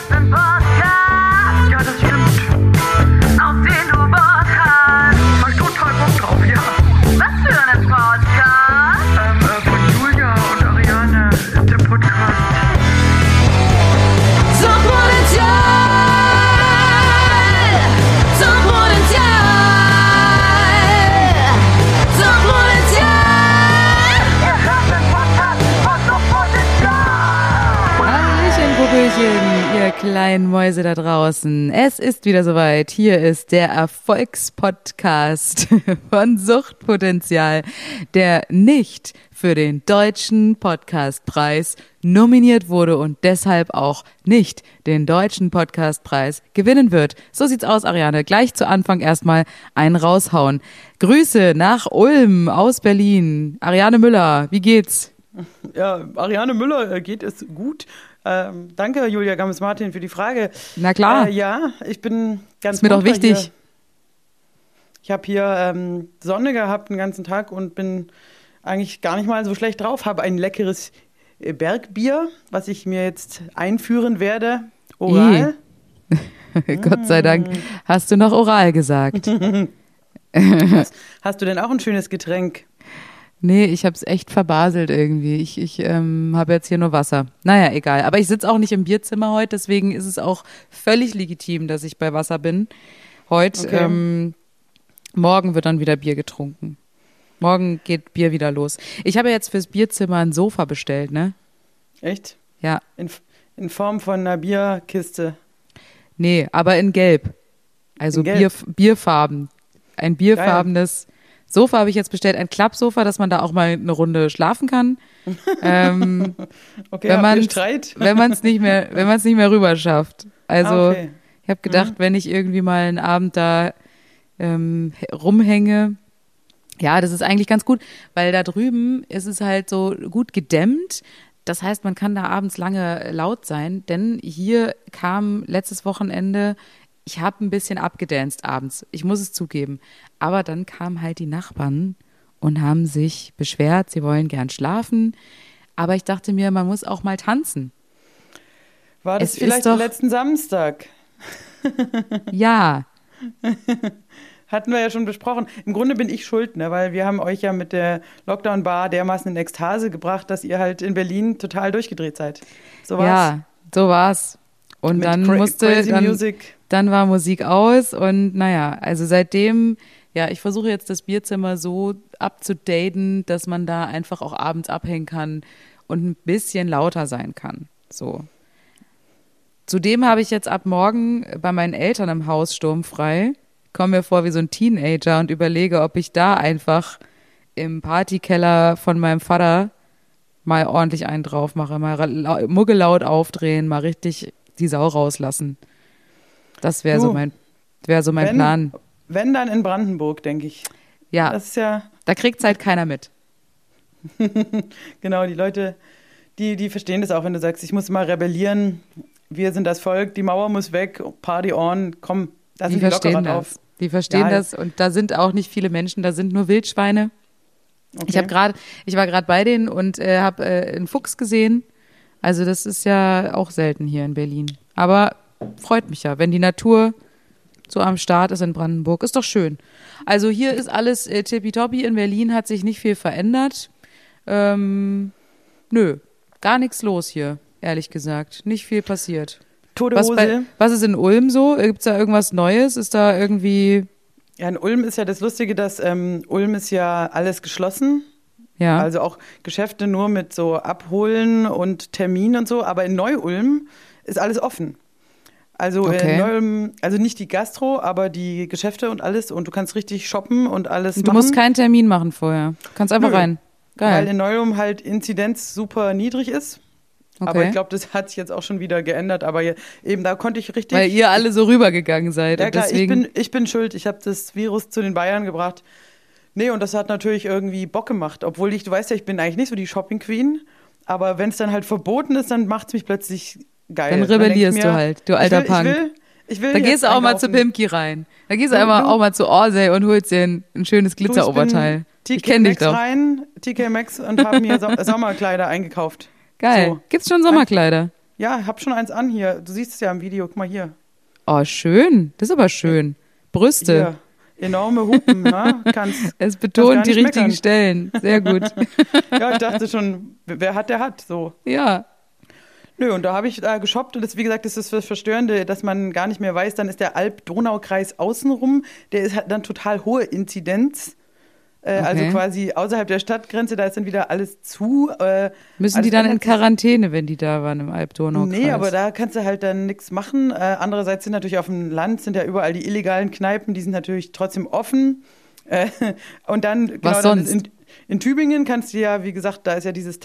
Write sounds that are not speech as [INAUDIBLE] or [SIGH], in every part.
hast einen Podcast. Kleinen Mäuse da draußen. Es ist wieder soweit. Hier ist der Erfolgspodcast [LAUGHS] von Suchtpotenzial, der nicht für den Deutschen Podcastpreis nominiert wurde und deshalb auch nicht den Deutschen Podcastpreis gewinnen wird. So sieht's aus, Ariane. Gleich zu Anfang erstmal einen raushauen. Grüße nach Ulm aus Berlin. Ariane Müller, wie geht's? Ja, Ariane Müller äh, geht es gut. Ähm, danke, Julia Gammes-Martin, für die Frage. Na klar. Äh, ja, ich bin ganz Ist mir doch wichtig. Hier. Ich habe hier ähm, Sonne gehabt den ganzen Tag und bin eigentlich gar nicht mal so schlecht drauf. Habe ein leckeres äh, Bergbier, was ich mir jetzt einführen werde. Oral. [LAUGHS] Gott sei Dank hast du noch oral gesagt. [LAUGHS] Hast du denn auch ein schönes Getränk? Nee, ich hab's echt verbaselt irgendwie. Ich, ich ähm, habe jetzt hier nur Wasser. Naja, egal. Aber ich sitze auch nicht im Bierzimmer heute, deswegen ist es auch völlig legitim, dass ich bei Wasser bin. Heute, Okay. ähm, morgen wird dann wieder Bier getrunken. Morgen geht Bier wieder los. Ich habe jetzt fürs Bierzimmer ein Sofa bestellt, ne? Echt? Ja. In, in Form von einer Bierkiste. Nee, aber in Gelb. Also In Gelb. Bier, Bierfarben. Ein bierfarbenes Sofa habe ich jetzt bestellt. Ein Klappsofa, dass man da auch mal eine Runde schlafen kann. [LAUGHS] ähm, Okay, wenn man Streit? [LAUGHS] wenn man es nicht mehr, wenn man es nicht mehr rüber schafft. Also Ah, okay. ich habe gedacht, wenn ich irgendwie mal einen Abend da ähm, rumhänge, ja, das ist eigentlich ganz gut, weil da drüben ist es halt so gut gedämmt. Das heißt, man kann da abends lange laut sein, denn hier kam letztes Wochenende, ich habe ein bisschen abgedanced abends, ich muss es zugeben. Aber dann kamen halt die Nachbarn und haben sich beschwert, sie wollen gern schlafen. Aber ich dachte mir, man muss auch mal tanzen. War das Es vielleicht doch- letzten Samstag? [LAUGHS] Ja, [LAUGHS] Hatten wir ja schon besprochen. Im Grunde bin ich schuld, ne? weil wir haben euch ja mit der Lockdown-Bar dermaßen in Ekstase gebracht, dass ihr halt in Berlin total durchgedreht seid. So war's. ja, so war's. Und Mit dann musste, dann, Music. Dann war Musik aus und naja, also seitdem, ja, ich versuche jetzt das Bierzimmer so abzudaten, dass man da einfach auch abends abhängen kann und ein bisschen lauter sein kann. So. Zudem habe ich jetzt ab morgen bei meinen Eltern im Haus sturmfrei, komme mir vor wie so ein Teenager und überlege, ob ich da einfach im Partykeller von meinem Vater mal ordentlich einen drauf mache, mal muggelaut aufdrehen, mal richtig die Sau rauslassen. Das wäre so mein, wäre so mein wenn- Plan. Wenn dann in Brandenburg, denke ich. Ja, Das ist ja, da kriegt's halt keiner mit. [LAUGHS] genau, die Leute, die, die verstehen das auch, wenn du sagst, ich muss mal rebellieren, wir sind das Volk, die Mauer muss weg, Party on, komm, da Die sind die locker verstehen das. Die verstehen Ja. das und da sind auch nicht viele Menschen, da sind nur Wildschweine. Okay. Ich habe gerade, ich war gerade bei denen und äh, habe äh, einen Fuchs gesehen. Also das ist ja auch selten hier in Berlin. Aber freut mich ja, wenn die Natur so am Start ist in Brandenburg, ist doch schön. Also hier ist alles äh, tippitoppi. In Berlin hat sich nicht viel verändert. Ähm, nö, gar nichts los hier, ehrlich gesagt. Nicht viel passiert. Tote Was, bei, was ist in Ulm so? Gibt's da irgendwas Neues? Ist da irgendwie, Ja, in Ulm ist ja das Lustige, dass ähm, Ulm ist ja alles geschlossen. ja? Also auch Geschäfte nur mit so Abholen und Termin und so. Aber in Neu-Ulm ist alles offen. Also Okay. in Neu-Ulm, also nicht die Gastro, aber die Geschäfte und alles. Und du kannst richtig shoppen und alles du machen. musst keinen Termin machen vorher. Du kannst einfach Nö. rein. Weil Geil. in Neu-Ulm halt Inzidenz super niedrig ist. Aber Okay. ich glaube, das hat sich jetzt auch schon wieder geändert. Aber eben da konnte ich richtig. Weil ihr alle so rübergegangen seid. Ja klar, deswegen, ich, bin, ich bin schuld. Ich habe das Virus zu den Bayern gebracht. Nee, und das hat natürlich irgendwie Bock gemacht. Obwohl ich, du weißt ja, ich bin eigentlich nicht so die Shopping Queen. Aber wenn es dann halt verboten ist, dann macht es mich plötzlich geil. Dann rebellierst mir, du halt, du alter ich will, Punk. Ich will, ich will da gehst du auch mal zu. Pimki rein. Da gehst du einfach auch mal zu Orsay und holst dir ein, ein schönes Glitzeroberteil. TK Ich kenne dich Maxx doch. rein, TK Maxx und habe mir so [LAUGHS] Sommerkleider eingekauft. Geil. So. Gibt's schon Sommerkleider? Ja, hab schon eins an hier. Du siehst es ja im Video. Guck mal hier. Oh, schön. Das ist aber schön. Brüste. Hier. Enorme Hupen, ne? [LAUGHS] Kannst, Es betont die nicht richtigen meckern. Stellen. Sehr gut. [LAUGHS] ja, ich dachte schon, wer hat, der hat. So. ja. Nö, und da habe ich da geshoppt und das, wie gesagt, das ist das Verstörende, dass man gar nicht mehr weiß, dann ist der Alb-Donau-Kreis außenrum, der ist, hat dann total hohe Inzidenz. Äh, Also Okay. quasi außerhalb der Stadtgrenze, da ist dann wieder alles zu. Äh, Müssen also die dann in Quarantäne, wenn die da waren im Alp-Donau-Kreis? Nee, aber da kannst du halt dann nichts machen. Äh, andererseits sind natürlich auf dem Land sind ja überall die illegalen Kneipen, die sind natürlich trotzdem offen. Äh, [LAUGHS] und dann, genau, Was dann sonst? In, in Tübingen kannst du ja, wie gesagt, da ist ja dieses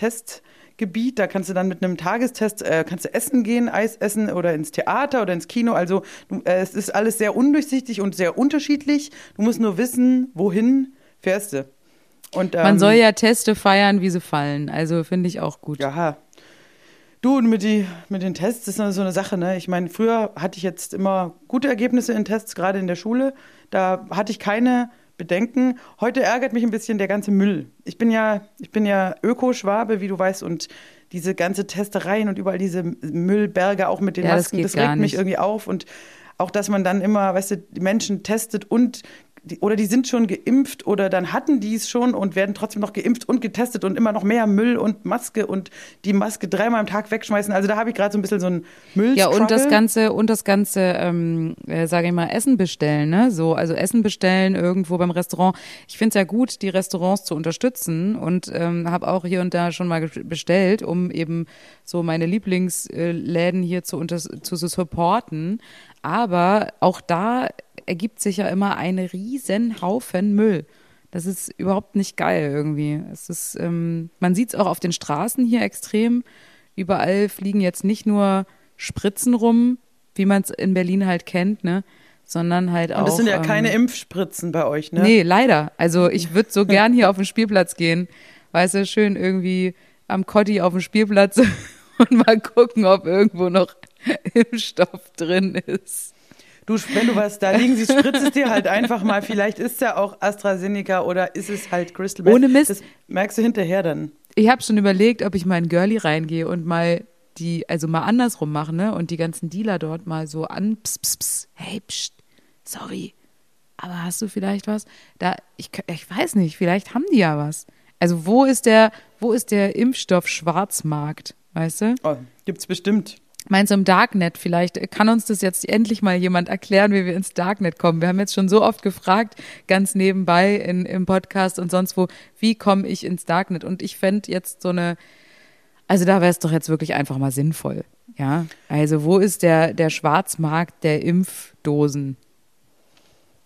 Testgebiet, da kannst du dann mit einem Tagestest, äh, kannst du essen gehen, Eis essen oder ins Theater oder ins Kino. Also du, äh, es ist alles sehr undurchsichtig und sehr unterschiedlich. Du musst nur wissen, wohin fährst du. Und, Man ähm, soll ja Teste feiern, wie sie fallen. Also finde ich auch gut. ja. Du, und mit, die, mit den Tests ist so eine Sache, ne? Ich meine, früher hatte ich jetzt immer gute Ergebnisse in Tests, gerade in der Schule. Da hatte ich keine Bedenken. Heute ärgert mich ein bisschen der ganze Müll. Ich bin ja, ich bin ja Ökoschwabe, wie du weißt, und diese ganze Testereien und überall diese Müllberge auch mit den Ja, das Masken, das, gar regt mich irgendwie auf. Und auch, dass man dann immer, weißt du, die Menschen testet und die, oder die sind schon geimpft oder dann hatten die es schon und werden trotzdem noch geimpft und getestet und immer noch mehr Müll und Maske und die Maske dreimal am Tag wegschmeißen. Also da habe ich gerade so ein bisschen so ein Müll. Ja, und das ganze, und das ganze, ähm, äh, sage ich mal, Essen bestellen, ne? So, also Essen bestellen irgendwo beim Restaurant. Ich finde es ja gut, die Restaurants zu unterstützen und ähm, habe auch hier und da schon mal bestellt, um eben so meine Lieblingsläden hier zu, unter zu supporten. Aber auch da ergibt sich ja immer ein riesen Haufen Müll. Das ist überhaupt nicht geil irgendwie. Es ist, ähm, man sieht es auch auf den Straßen hier extrem. Überall fliegen jetzt nicht nur Spritzen rum, wie man es in Berlin halt kennt, ne? Sondern halt auch. und das sind ja ähm, keine Impfspritzen bei euch, ne? Nee, leider. Also ich [LAUGHS] würde so gern hier auf den Spielplatz gehen. Weißt du, schön irgendwie am Kotti auf dem Spielplatz [LAUGHS] und mal gucken, ob irgendwo noch [LAUGHS] Impfstoff drin ist. Du, wenn du was da liegen siehst, spritzt es dir halt einfach mal. Vielleicht ist es ja auch AstraZeneca oder ist es halt Crystal Meth. Ohne Mist. Das merkst du hinterher dann. Ich habe schon überlegt, ob ich mal in Girlie reingehe und mal die, also mal andersrum mache, ne? Und die ganzen Dealer dort mal so an, pss, pss, pss, hey, pst, sorry, aber hast du vielleicht was? Da, ich, ich weiß nicht, vielleicht haben die ja was. Also wo ist der, wo ist der Impfstoff Schwarzmarkt, weißt du? Oh, gibt's bestimmt. Meinst du im Darknet vielleicht? Kann uns das jetzt endlich mal jemand erklären, wie wir ins Darknet kommen? Wir haben jetzt schon so oft gefragt, ganz nebenbei in, im Podcast und sonst wo, wie komme ich ins Darknet? Und ich fände jetzt so eine, also da wäre es doch jetzt wirklich einfach mal sinnvoll. Ja, also wo ist der, der Schwarzmarkt der Impfdosen?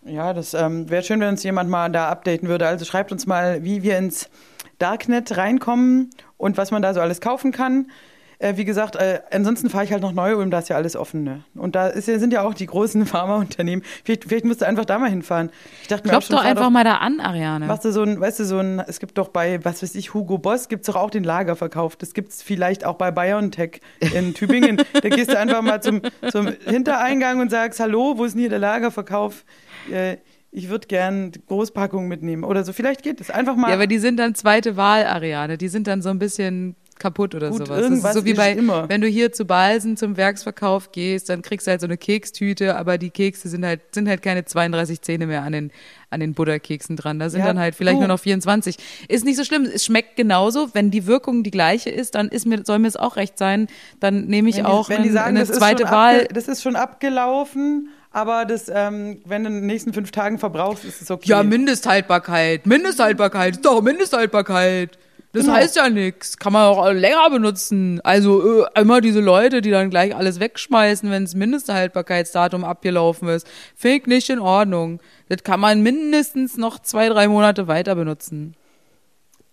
Ja, das ähm, wäre schön, wenn uns jemand mal da updaten würde. Also schreibt uns mal, wie wir ins Darknet reinkommen und was man da so alles kaufen kann. Äh, wie gesagt, äh, ansonsten fahre ich halt nach Neu-Ulm, da ist ja alles offen. Ne? Und da ist, sind ja auch die großen [LAUGHS] Pharmaunternehmen. Vielleicht, vielleicht musst du einfach da mal hinfahren. Ich dachte Klopf doch einfach mal da an, Ariane. Machst du so ein, weißt du, so ein, es gibt doch bei, was weiß ich, Hugo Boss, gibt es doch auch den Lagerverkauf. Das gibt es vielleicht auch bei BioNTech in [LAUGHS] Tübingen. da gehst du einfach mal zum, zum Hintereingang und sagst, hallo, wo ist denn hier der Lagerverkauf? Äh, ich würde gern Großpackungen mitnehmen oder so. Vielleicht geht es einfach mal. Ja, aber die sind dann zweite Wahl, Ariane. Die sind dann so ein bisschen kaputt oder Gut, sowas. Das ist irgendwas so wie bei, immer. wenn du hier zu Balsen zum Werksverkauf gehst, dann kriegst du halt so eine Kekstüte, aber die Kekse sind halt, sind halt keine 32 Zähne mehr an den, an den Butterkeksen dran. Da sind Ja, dann halt vielleicht du. nur noch 24. Ist nicht so schlimm. Es schmeckt genauso. Wenn die Wirkung die gleiche ist, dann ist mir, soll mir es auch recht sein. Dann nehme ich wenn die, auch wenn die eine, sagen, eine zweite Wahl. das ist schon abgelaufen, aber das, ähm, wenn du in den nächsten fünf Tagen verbrauchst, ist es okay. Ja, Mindesthaltbarkeit. Mindesthaltbarkeit. Ist doch Mindesthaltbarkeit. Das Genau. heißt ja nichts. Kann man auch länger benutzen. Also äh, immer diese Leute, die dann gleich alles wegschmeißen, wenn das Mindesthaltbarkeitsdatum abgelaufen ist. Finde ich nicht in Ordnung. Das kann man mindestens noch zwei, drei Monate weiter benutzen.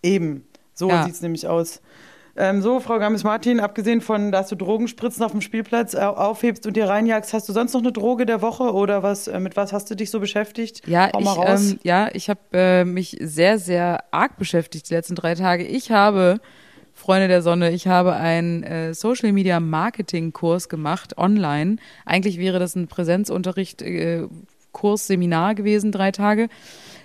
Eben, so Ja. sieht's nämlich aus. Ähm, so, Frau Gammes-Martin, abgesehen von, dass du Drogenspritzen auf dem Spielplatz äh, aufhebst und dir reinjagst, hast du sonst noch eine Droge der Woche oder was? Äh, mit was hast du dich so beschäftigt? Ja, Hau ich, ähm, ja, ich habe äh, mich sehr, sehr arg beschäftigt die letzten drei Tage. Ich habe, Freunde der Sonne, ich habe einen äh, Social Media Marketing Kurs gemacht online. Eigentlich wäre das ein Präsenzunterricht, äh, Kurs, Seminar gewesen, drei Tage.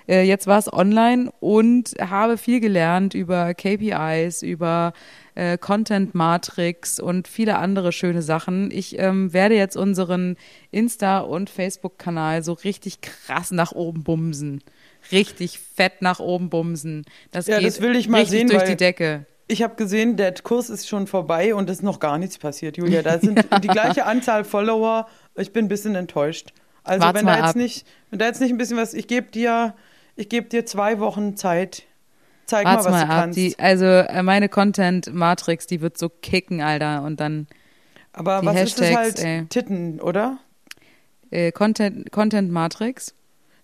Äh, jetzt war es online und habe viel gelernt über KPIs, über äh, Content Matrix und viele andere schöne Sachen. Ich ähm, werde jetzt unseren Insta- und Facebook-Kanal so richtig krass nach oben bumsen. Richtig fett nach oben bumsen. Das Ja, geht das will ich mal richtig sehen, durch die Decke. Ich habe gesehen, der Kurs ist schon vorbei und es ist noch gar nichts passiert, Julia. Da sind [LAUGHS] die gleiche Anzahl Follower. Ich bin ein bisschen enttäuscht. Also Wart's wenn da jetzt ab. nicht, wenn da jetzt nicht ein bisschen was, ich gebe dir, ich gebe dir zwei Wochen Zeit. Zeig Warte mal, was mal du ab. kannst. Die, also äh, meine Content-Matrix, die wird so kicken, Alter. Und dann Aber was ist das Hashtags, halt? ey. Titten, oder? äh, Content, Content-Matrix.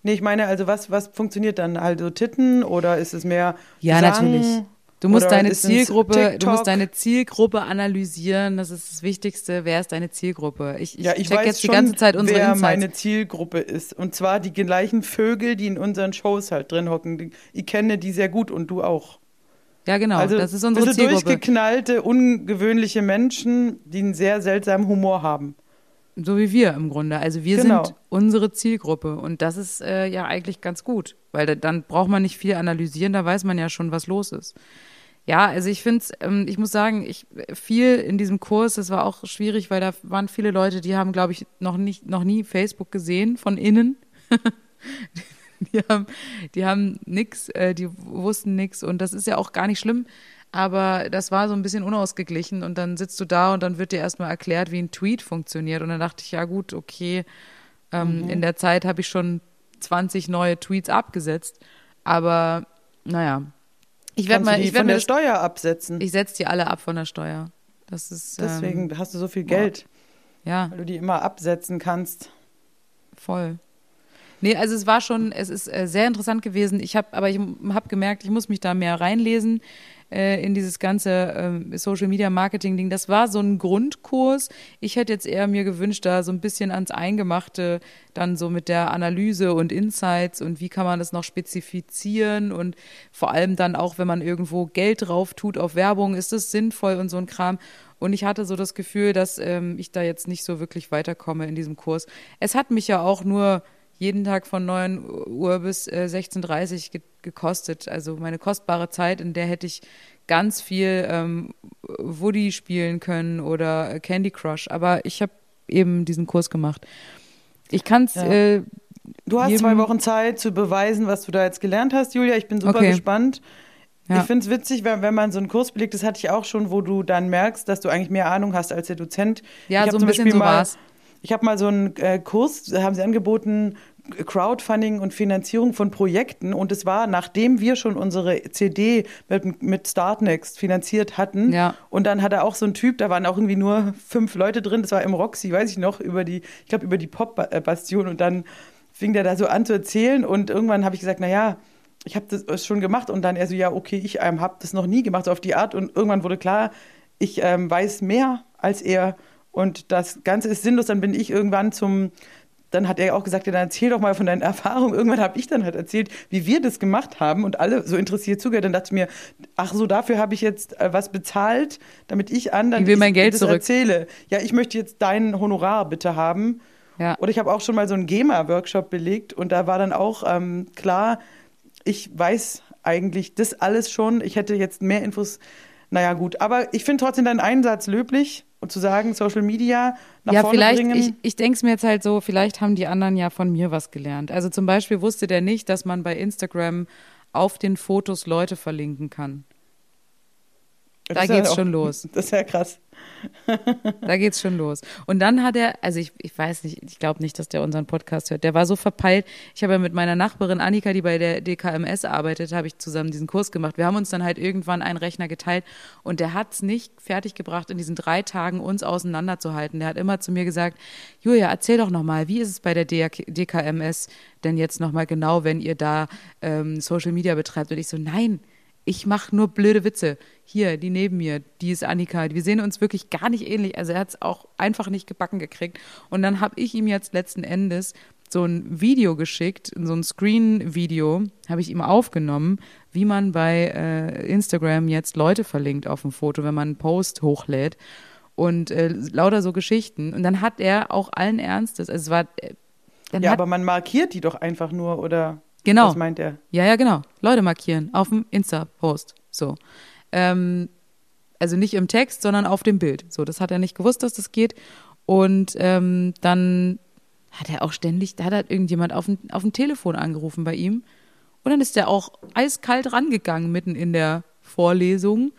Nee, ich meine, also was, was funktioniert dann? Also Titten oder ist es mehr Ja, Gesang? natürlich. Du musst deine Zielgruppe, du musst deine Zielgruppe analysieren. Das ist das Wichtigste. Wer ist deine Zielgruppe? Ich, ich, Ja, ich check weiß jetzt die schon, ganze Zeit unsere wer Insights. meine Zielgruppe ist. Und zwar die gleichen Vögel, die in unseren Shows halt drin hocken. Die- Ich kenne die sehr gut und du auch. ja, genau. also das ist unsere Zielgruppe. durchgeknallte, ungewöhnliche Menschen, die einen sehr seltsamen Humor haben. So wie wir im Grunde. Also wir Genau. sind unsere Zielgruppe. Und das ist äh, ja eigentlich ganz gut. Weil da, dann braucht man nicht viel analysieren, da weiß man ja schon, was los ist. Ja, also ich finde ähm, ich muss sagen, ich viel in diesem Kurs, das war auch schwierig, weil da waren viele Leute, die haben, glaube ich, noch nicht, noch nie Facebook gesehen von innen. [LAUGHS] die haben, die haben nix, äh, die wussten nix und das ist ja auch gar nicht schlimm. Aber das war so ein bisschen unausgeglichen und dann sitzt du da und dann wird dir erstmal erklärt, wie ein Tweet funktioniert. Und dann dachte ich, ja gut, okay, ähm, Mhm. in der Zeit habe ich schon 20 neue Tweets abgesetzt. Aber naja, ich werde mal, ich werde mir das, Steuer absetzen. ich setze die alle ab von der Steuer. Das ist Deswegen ähm, hast du so viel Geld, ja weil du die immer absetzen kannst. voll. Nee, also es war schon, es ist äh, sehr interessant gewesen. Ich habe, aber ich habe gemerkt, ich muss mich da mehr reinlesen äh, in dieses ganze ähm, Social Media Marketing Ding. Das war so ein Grundkurs. Ich hätte jetzt eher mir gewünscht, da so ein bisschen ans Eingemachte, dann so mit der Analyse und Insights und wie kann man das noch spezifizieren und vor allem dann auch, wenn man irgendwo Geld drauf tut auf Werbung, ist das sinnvoll und so ein Kram. Und ich hatte so das Gefühl, dass ähm, ich da jetzt nicht so wirklich weiterkomme in diesem Kurs. Es hat mich ja auch nur jeden Tag von 9 Uhr bis äh, 16.30 Uhr ge gekostet. Also meine kostbare Zeit, in der hätte ich ganz viel ähm, Woody spielen können oder Candy Crush. Aber ich habe eben diesen Kurs gemacht. Ich kann es, Ja. äh, Du hast zwei Wochen Zeit zu beweisen, was du da jetzt gelernt hast, Julia. Ich bin super Okay. gespannt. Ja. Ich finde es witzig, wenn, wenn man so einen Kurs belegt, das hatte ich auch schon, wo du dann merkst, dass du eigentlich mehr Ahnung hast als der Dozent. ja, ich so ein bisschen Beispiel so mal, war's. Ich habe mal so einen äh, Kurs, da haben sie angeboten, Crowdfunding und Finanzierung von Projekten. Und es war, nachdem wir schon unsere CD mit, mit Startnext finanziert hatten. Ja. Und dann hat er auch so einen Typ, da waren auch irgendwie nur fünf Leute drin, das war im Roxy, weiß ich noch, über die, ich glaube, über die Pop-Bastion. Und dann fing der da so an zu erzählen. Und irgendwann habe ich gesagt, naja, ich habe das schon gemacht. Und dann er so, ja, okay, ich ähm, habe das noch nie gemacht, so auf die Art. Und irgendwann wurde klar, ich ähm, weiß mehr als er. Und das Ganze ist sinnlos. Dann bin ich irgendwann zum, dann hat er auch gesagt, ja, dann erzähl doch mal von deinen Erfahrungen. Irgendwann habe ich dann halt erzählt, wie wir das gemacht haben und alle so interessiert zugehört. Dann dachte ich mir, ach so, dafür habe ich jetzt äh, was bezahlt, damit ich anderen Ich will mein Geld das zurück. erzähle. Ja, ich möchte jetzt dein Honorar bitte haben. Ja. Oder ich habe auch schon mal so einen GEMA-Workshop belegt und da war dann auch ähm, klar, ich weiß eigentlich das alles schon. Ich hätte jetzt mehr Infos. Naja, gut. Aber ich finde trotzdem deinen Einsatz löblich und zu sagen, Social Media nach ja, vorne vielleicht, bringen. ich, ich denke es mir jetzt halt so, vielleicht haben die anderen ja von mir was gelernt. Also zum Beispiel wusste der nicht, dass man bei Instagram auf den Fotos Leute verlinken kann. Das da ist ja geht's auch- schon los. [LAUGHS] Das ist ja krass. Da geht's schon los. Und dann hat er, also ich, ich weiß nicht, ich glaube nicht, dass der unseren Podcast hört. Der war so verpeilt. Ich habe ja mit meiner Nachbarin Annika, die bei der DKMS arbeitet, habe ich zusammen diesen Kurs gemacht. Wir haben uns dann halt irgendwann einen Rechner geteilt und der hat's nicht fertiggebracht, in diesen drei Tagen uns auseinanderzuhalten. Der hat immer zu mir gesagt, Julia, erzähl doch nochmal, wie ist es bei der DK DKMS denn jetzt nochmal genau, wenn ihr da ähm, Social Media betreibt? Und ich so, nein, ich mache nur blöde Witze. Hier, die neben mir, die ist Annika. Wir sehen uns wirklich gar nicht ähnlich. Also er hat es auch einfach nicht gebacken gekriegt. Und dann habe ich ihm jetzt letzten Endes so ein Video geschickt, so ein Screen-Video, habe ich ihm aufgenommen, wie man bei äh, Instagram jetzt Leute verlinkt auf dem Foto, wenn man einen Post hochlädt. Und äh, lauter so Geschichten. Und dann hat er auch allen Ernstes, also es war, äh, dann Ja, aber man markiert die doch einfach nur, oder? Genau. Das meint er. Ja, ja, genau. Leute markieren auf dem Insta-Post. So. Ähm, also nicht im Text, sondern auf dem Bild. So, das hat er nicht gewusst, dass das geht. Und ähm, dann hat er auch ständig, da hat halt irgendjemand auf dem, auf dem Telefon angerufen bei ihm. Und dann ist er auch eiskalt rangegangen mitten in der Vorlesung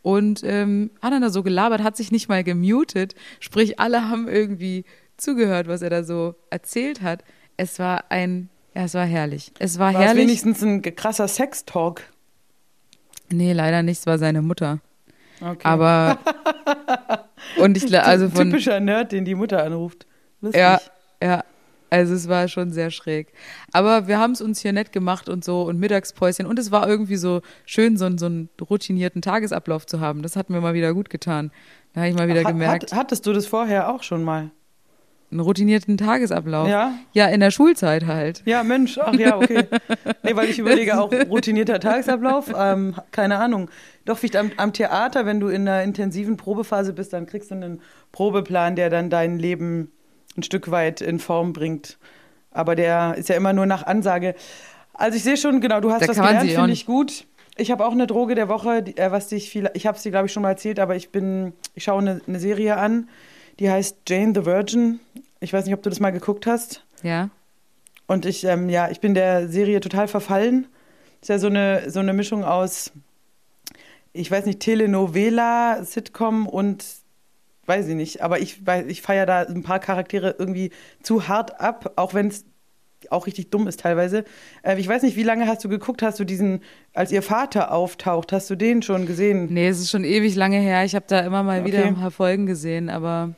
und ähm, hat dann da so gelabert, hat sich nicht mal gemutet. Sprich, alle haben irgendwie zugehört, was er da so erzählt hat. Es war ein, ja, es war herrlich. Es war, War es herrlich. wenigstens ein krasser Sextalk? Nee, leider nicht, es war seine Mutter. Okay. Aber [LAUGHS] und ich also von Typischer Nerd, den die Mutter anruft. Lustig. ja, ja, also es war schon sehr schräg. Aber wir haben es uns hier nett gemacht und so und Mittagspäuschen und es war irgendwie so schön, so, einen- so einen routinierten Tagesablauf zu haben. Das hat mir mal wieder gut getan. Da habe ich mal wieder Hat- gemerkt, Hat, hattest du das vorher auch schon mal? Einen routinierten Tagesablauf. Ja? Ja, in der Schulzeit halt. Ja, Mensch, ach ja, okay. Nee, weil ich [LAUGHS] überlege auch routinierter Tagesablauf, ähm, keine Ahnung. Doch vielleicht am, am Theater, wenn du in einer intensiven Probephase bist, dann kriegst du einen Probeplan, der dann dein Leben ein Stück weit in Form bringt. Aber der ist ja immer nur nach Ansage. Also ich sehe schon, genau, du hast Da man gelernt, finde ich gut. Ich habe auch eine Droge der Woche, die, äh, was dich viel, ich habe es dir glaube ich schon mal erzählt, aber ich bin, ich schaue eine, eine Serie an, die heißt Jane the Virgin. Ich weiß nicht, ob du das mal geguckt hast. Ja. Und ich, ähm, ja, ich bin der Serie total verfallen. Ist ja so eine, so eine Mischung aus, ich weiß nicht, Telenovela, Sitcom und weiß ich nicht, aber ich, ich feiere da ein paar Charaktere irgendwie zu hart ab, auch wenn es auch richtig dumm ist teilweise. Äh, ich weiß nicht, wie lange hast du geguckt? Hast du diesen, als ihr Vater auftaucht, hast du den schon gesehen? Nee, es ist schon ewig lange her. Ich habe da immer mal wieder Okay. ein paar Folgen gesehen, aber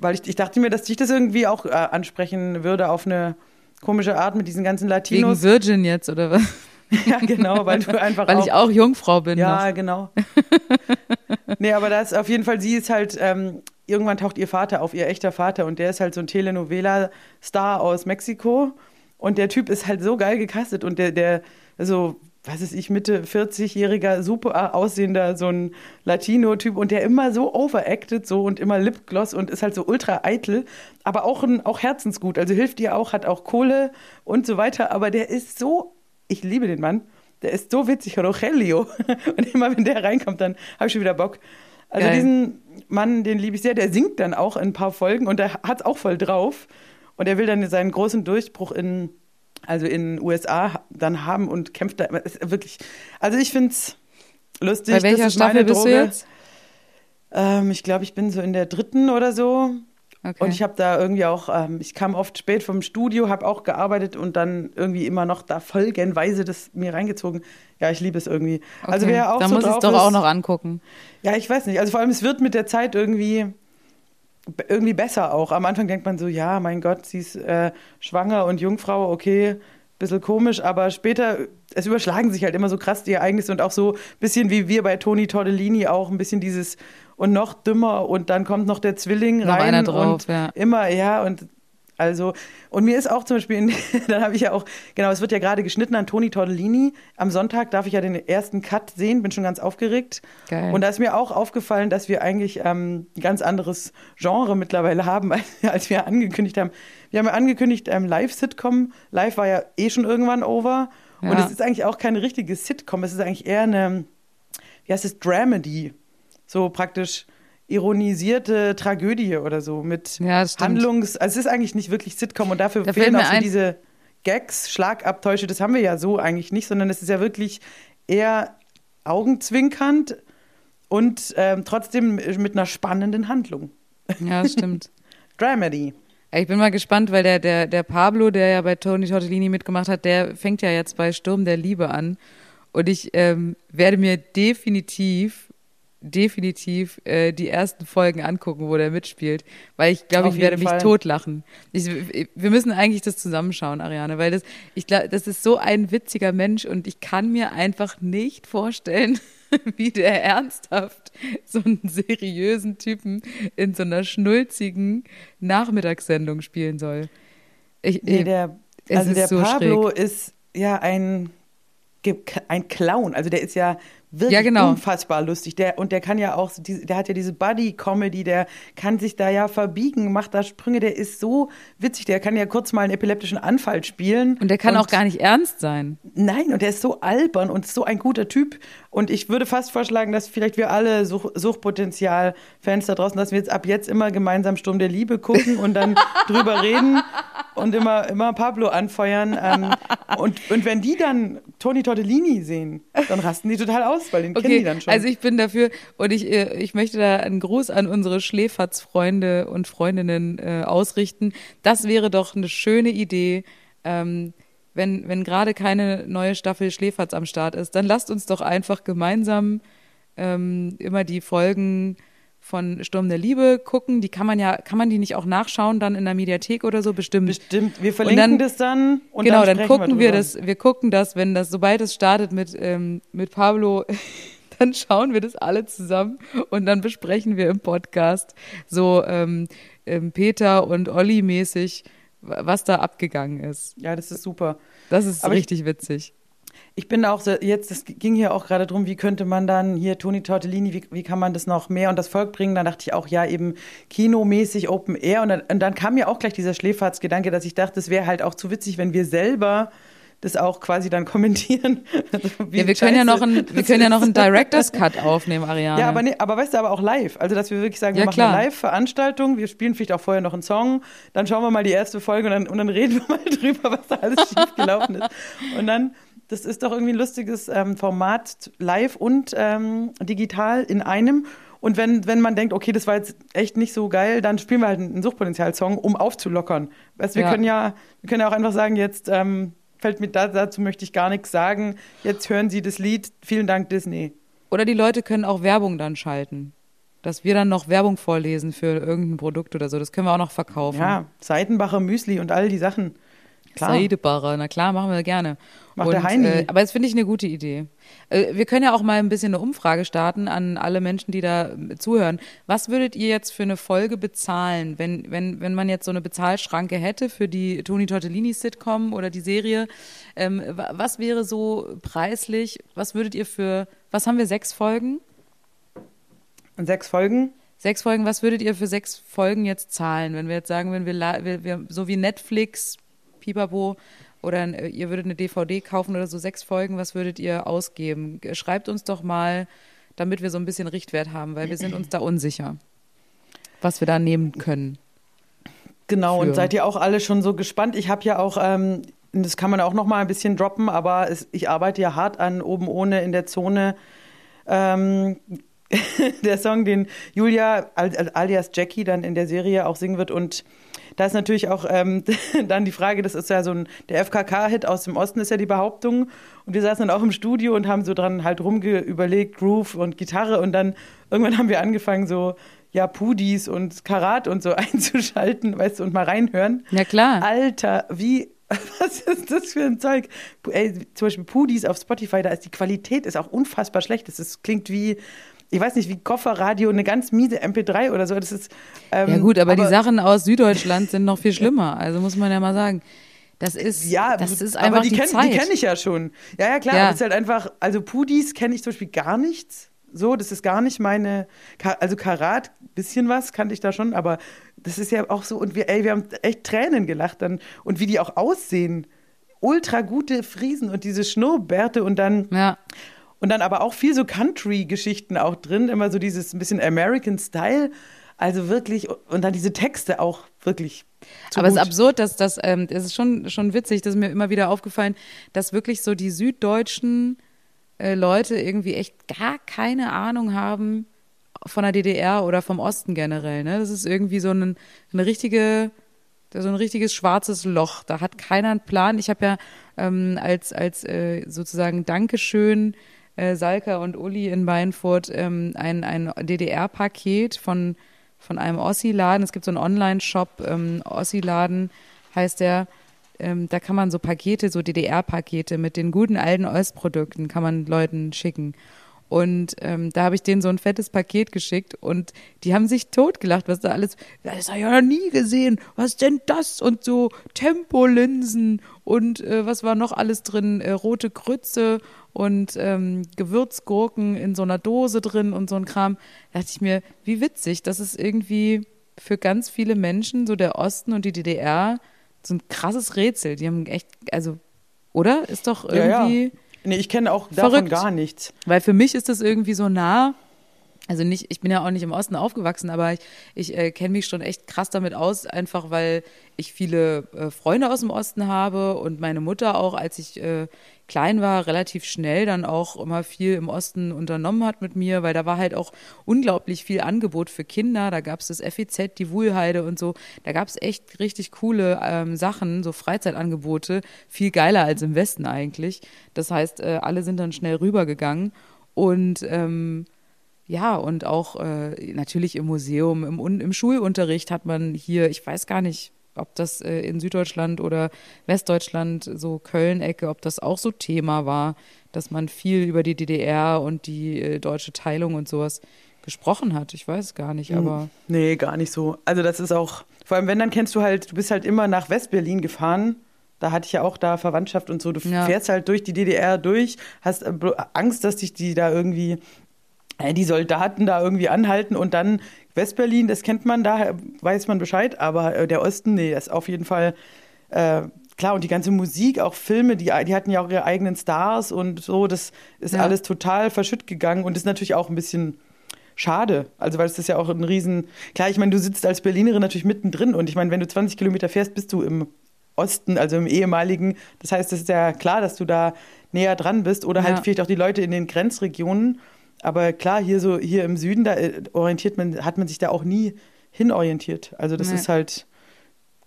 Weil ich, ich dachte mir, dass dich das irgendwie auch äh, ansprechen würde auf eine komische Art mit diesen ganzen wegen Latinos. Virgin jetzt oder was? [LAUGHS] ja, genau, weil du [LAUGHS] einfach Weil ich auch Jungfrau bin Ja, noch. genau. [LAUGHS] nee, aber das auf jeden Fall, sie ist halt, ähm, irgendwann taucht ihr Vater auf, ihr echter Vater, und der ist halt so ein Telenovela-Star aus Mexiko. Und der Typ ist halt so geil gecastet und der, der, also, was ist ich, Mitte 40-jähriger, super aussehender, so ein Latino-Typ und der immer so overacted so und immer Lipgloss und ist halt so ultra eitel, aber auch, ein, auch herzensgut, also hilft dir auch, hat auch Kohle und so weiter, aber der ist so, ich liebe den Mann, der ist so witzig, Rogelio. [LAUGHS] Und immer wenn der reinkommt, dann habe ich schon wieder Bock. Also Geil. diesen Mann, den liebe ich sehr, der singt dann auch in ein paar Folgen und der hat es auch voll drauf. Und er will dann seinen großen Durchbruch in, also in den USA dann haben und kämpft da. Wirklich, also ich finde es lustig. Bei welcher das ist meine Staffel bist du Droge. jetzt? Ähm, ich glaube, ich bin so in der dritten oder so. Okay. Und ich habe da irgendwie auch, ähm, ich kam oft spät vom Studio, habe auch gearbeitet und dann irgendwie immer noch da folgenweise das mir reingezogen. Ja, ich liebe es irgendwie. Also Okay. wer auch Dann so muss ich es doch ist, auch noch angucken. Ja, ich weiß nicht. Also vor allem, es wird mit der Zeit irgendwie irgendwie besser auch. Am Anfang denkt man so, ja, mein Gott, sie ist äh, schwanger und Jungfrau, okay, bisschen komisch, aber später, es überschlagen sich halt immer so krass die Ereignisse und auch so ein bisschen wie wir bei Toni Tortellini auch ein bisschen dieses und noch dümmer und dann kommt noch der Zwilling Noch rein drauf, und ja. immer, ja, und also, und mir ist auch zum Beispiel, in, [LAUGHS] dann habe ich ja auch, genau, es wird ja gerade geschnitten an Toni Tortellini. Am Sonntag darf ich ja den ersten Cut sehen, bin schon ganz aufgeregt. Geil. Und da ist mir auch aufgefallen, dass wir eigentlich ähm, ein ganz anderes Genre mittlerweile haben, [LAUGHS] als, als wir angekündigt haben. Wir haben ja angekündigt, ähm, Live-Sitcom. Live war ja eh schon irgendwann over. Und Ja. es ist eigentlich auch keine richtige Sitcom. Es ist eigentlich eher eine, wie heißt es, Dramedy. So praktisch ironisierte Tragödie oder so mit Ja. Handlungs... Also es ist eigentlich nicht wirklich Sitcom und dafür Da fehlen auch so diese Gags, Schlagabtäusche. Das haben wir ja so eigentlich nicht, sondern es ist ja wirklich eher augenzwinkernd und ähm, trotzdem mit einer spannenden Handlung. Ja, das stimmt. [LAUGHS] Dramedy. Ich bin mal gespannt, weil der, der, der Pablo, der ja bei Toni Tortellini mitgemacht hat, der fängt ja jetzt bei Sturm der Liebe an. Und ich ähm, werde mir definitiv, definitiv äh, die ersten Folgen angucken, wo der mitspielt. Weil ich glaube, ich werde jeden mich Fall. totlachen. Ich, wir müssen eigentlich das zusammenschauen, Ariane, weil das, ich glaube, das ist so ein witziger Mensch und ich kann mir einfach nicht vorstellen, [LAUGHS] wie der ernsthaft so einen seriösen Typen in so einer schnulzigen Nachmittagssendung spielen soll. Ich, Nee, der, also ist der so Pablo schräg. ist ja ein ein Clown. Also der ist ja wirklich Ja, genau. unfassbar lustig. Der, und der kann ja auch, der hat ja diese Buddy-Comedy, der kann sich da ja verbiegen, macht da Sprünge, der ist so witzig, der kann ja kurz mal einen epileptischen Anfall spielen. Und der kann auch gar nicht ernst sein. Nein, und der ist so albern und so ein guter Typ. Und ich würde fast vorschlagen, dass vielleicht wir alle Such Suchtpotenzial-Fans da draußen, dass wir jetzt ab jetzt immer gemeinsam Sturm der Liebe gucken und dann [LAUGHS] drüber reden und immer, immer Pablo anfeuern. Ähm, und, und wenn die dann Toni Tortellini sehen, dann rasten die total aus, weil den kennen die dann schon. also ich bin dafür und ich, äh, ich möchte da einen Gruß an unsere Schläferz-Freunde und Freundinnen äh, ausrichten. Das wäre doch eine schöne Idee, ähm, wenn, wenn gerade keine neue Staffel Schläferz am Start ist, dann lasst uns doch einfach gemeinsam ähm, immer die Folgen von Sturm der Liebe gucken. Die kann man ja, kann man die nicht auch nachschauen dann in der Mediathek oder so? Bestimmt. Bestimmt, wir verlinken dann- das dann und genau, dann, dann, gucken wir, drüber. das, wir gucken das, wenn das, sobald es startet mit, ähm, mit Pablo, [LAUGHS] dann schauen wir das alle zusammen und dann besprechen wir im Podcast so ähm, ähm, Peter und Olli mäßig, wa- was da abgegangen ist. Ja, das ist super. Das ist Aber ich- richtig witzig. Ich bin auch so, jetzt, es ging hier auch gerade drum, wie könnte man dann hier Toni Tortellini, wie, wie kann man das noch mehr und das Volk bringen? Da dachte ich auch, ja, eben kinomäßig Open Air. Und dann, und dann kam mir auch gleich dieser Schläferzgedanke, dass ich dachte, es wäre halt auch zu witzig, wenn wir selber das auch quasi dann kommentieren. [LAUGHS] Also, Ja, wir können ja noch einen, wir können ja noch einen Director's [LAUGHS] Cut aufnehmen, Ariane. Ja, aber, nee, aber weißt du, aber auch live. Also, dass wir wirklich sagen, wir Ja, machen klar. eine Live-Veranstaltung, wir spielen vielleicht auch vorher noch einen Song, dann schauen wir mal die erste Folge und dann, und dann reden wir [LAUGHS] mal drüber, was da alles schief gelaufen ist. Und dann, das ist doch irgendwie ein lustiges ähm, Format, live und ähm, digital in einem. Und wenn, wenn man denkt, okay, das war jetzt echt nicht so geil, dann spielen wir halt einen Suchtpotenzial-Song, um aufzulockern. Weißt, wir Ja. können ja, wir können ja auch einfach sagen, jetzt ähm, fällt mir da, dazu möchte ich gar nichts sagen. Jetzt hören Sie das Lied. Vielen Dank, Disney. Oder die Leute können auch Werbung dann schalten. Dass wir dann noch Werbung vorlesen für irgendein Produkt oder so. Das können wir auch noch verkaufen. Ja, Seitenbacher Müsli und all die Sachen. Klar. Seidebarer, na klar, machen wir gerne. Macht Und, der Heini. Äh, aber das finde ich eine gute Idee. Äh, wir können ja auch mal ein bisschen eine Umfrage starten an alle Menschen, die da äh, zuhören. Was würdet ihr jetzt für eine Folge bezahlen, wenn, wenn, wenn man jetzt so eine Bezahlschranke hätte für die Toni Tortellini-Sitcom oder die Serie? Ähm, wa- was wäre so preislich? Was würdet ihr für, was haben wir, sechs Folgen? Und sechs Folgen. Sechs Folgen, was würdet ihr für sechs Folgen jetzt zahlen? Wenn wir jetzt sagen, wenn wir, wir, wir so wie Netflix, Pipapo oder äh, ihr würdet eine DVD kaufen oder so sechs Folgen, was würdet ihr ausgeben? Ge- Schreibt uns doch mal, damit wir so ein bisschen Richtwert haben, weil wir sind uns da unsicher, was wir da nehmen können. Genau, Für- und seid ihr auch alle schon so gespannt? Ich habe ja auch, ähm, das kann man auch noch mal ein bisschen droppen, aber es, ich arbeite ja hart an oben ohne in der Zone. Ähm, [LAUGHS] der Song, den Julia al- al- alias Jackie dann in der Serie auch singen wird und da ist natürlich auch ähm, [LAUGHS] dann die Frage, das ist ja so ein, der FKK-Hit aus dem Osten ist ja die Behauptung und wir saßen dann auch im Studio und haben so dran halt rumgeüberlegt, Groove und Gitarre und dann irgendwann haben wir angefangen so, ja, Pudis und Karat und so [LAUGHS] einzuschalten, weißt du, und mal reinhören. Ja, klar. Alter, wie, [LAUGHS] was ist das für ein Zeug? Ey, zum Beispiel Pudis auf Spotify, da ist die Qualität ist auch unfassbar schlecht. Das ist, klingt wie, ich weiß nicht, wie Kofferradio, eine ganz miese MP3 oder so. Das ist, ähm, Ja gut, aber, die Sachen aus Süddeutschland sind noch viel schlimmer. Also muss man ja mal sagen. Das ist, Ja, das ist aber einfach die die, kenn- Zeit. Die kenne ich ja schon. Ja, ja, klar. Ja. Aber es ist halt einfach, also Pudis kenne ich zum Beispiel gar nichts. So, das ist gar nicht meine, also Karat, bisschen was kannte ich da schon, aber das ist ja auch so, und wir, ey, wir haben echt Tränen gelacht dann. Und wie die auch aussehen. Ultra gute Friesen und diese Schnurrbärte und dann, ja. Und dann aber auch viel so Country-Geschichten auch drin, immer so dieses ein bisschen American Style. Also wirklich, und dann diese Texte auch wirklich. Aber es ist absurd, dass das, ähm, es ist schon, schon witzig, das ist mir immer wieder aufgefallen, dass wirklich so die süddeutschen äh, Leute irgendwie echt gar keine Ahnung haben von der DDR oder vom Osten generell. Ne? Das ist irgendwie so ein, eine richtige, so ein richtiges schwarzes Loch. Da hat keiner einen Plan. Ich habe ja ähm, als, als äh, sozusagen Dankeschön äh, Salka und Uli in Beinfurt ähm, ein, ein DDR-Paket von, von einem Ossi-Laden. Es gibt so einen Online-Shop, ähm, Ossi-Laden heißt der. Ähm, da kann man so Pakete, so DDR-Pakete mit den guten alten Ostprodukten kann man Leuten schicken. Und ähm, da habe ich denen so ein fettes Paket geschickt und die haben sich totgelacht, was da alles, das habe ich ja noch nie gesehen, was denn das? Und so Tempolinsen und äh, was war noch alles drin? Äh, rote Grütze und ähm, Gewürzgurken in so einer Dose drin und so ein Kram. Da dachte ich mir, wie witzig, das ist irgendwie für ganz viele Menschen, so der Osten und die DDR, so ein krasses Rätsel. Die haben echt, also, oder? Ist doch Ja, ja. Nee, ich kenne auch davon Verrückt. gar nichts. Weil für mich ist das irgendwie so nah. Also nicht, ich bin ja auch nicht im Osten aufgewachsen, aber ich, ich äh, kenne mich schon echt krass damit aus, einfach weil ich viele äh, Freunde aus dem Osten habe und meine Mutter auch, als ich äh, klein war, relativ schnell dann auch immer viel im Osten unternommen hat mit mir, weil da war halt auch unglaublich viel Angebot für Kinder. Da gab es das FEZ, die Wuhlheide und so. Da gab es echt richtig coole ähm, Sachen, so Freizeitangebote, viel geiler als im Westen eigentlich. Das heißt, äh, alle sind dann schnell rübergegangen und ähm, ja, und auch äh, natürlich im Museum, im, im Schulunterricht hat man hier, ich weiß gar nicht, ob das äh, in Süddeutschland oder Westdeutschland, so Köln-Ecke, ob das auch so Thema war, dass man viel über die DDR und die äh, deutsche Teilung und sowas gesprochen hat. Ich weiß gar nicht, aber Nee, gar nicht so. Also das ist auch, vor allem wenn, dann kennst du halt, du bist halt immer nach Westberlin gefahren. Da hatte ich ja auch da Verwandtschaft und so. Du Ja. fährst halt durch die DDR durch, hast äh, Angst, dass dich die da irgendwie, die Soldaten da irgendwie anhalten und dann Westberlin, das kennt man, da weiß man Bescheid, aber äh, der Osten, nee, das ist auf jeden Fall äh, klar. Und die ganze Musik, auch Filme, die, die hatten ja auch ihre eigenen Stars und so, das ist Ja. alles total verschütt gegangen und ist natürlich auch ein bisschen schade. Also, weil es ist ja auch ein Riesen. Klar, ich meine, du sitzt als Berlinerin natürlich mittendrin und ich meine, wenn du 20 Kilometer fährst, bist du im Osten, also im ehemaligen. Das heißt, es ist ja klar, dass du da näher dran bist oder halt Ja. vielleicht auch die Leute in den Grenzregionen. Aber klar, hier so, hier im Süden, da äh, orientiert man, hat man sich da auch nie hinorientiert. Also, das Nee. ist halt.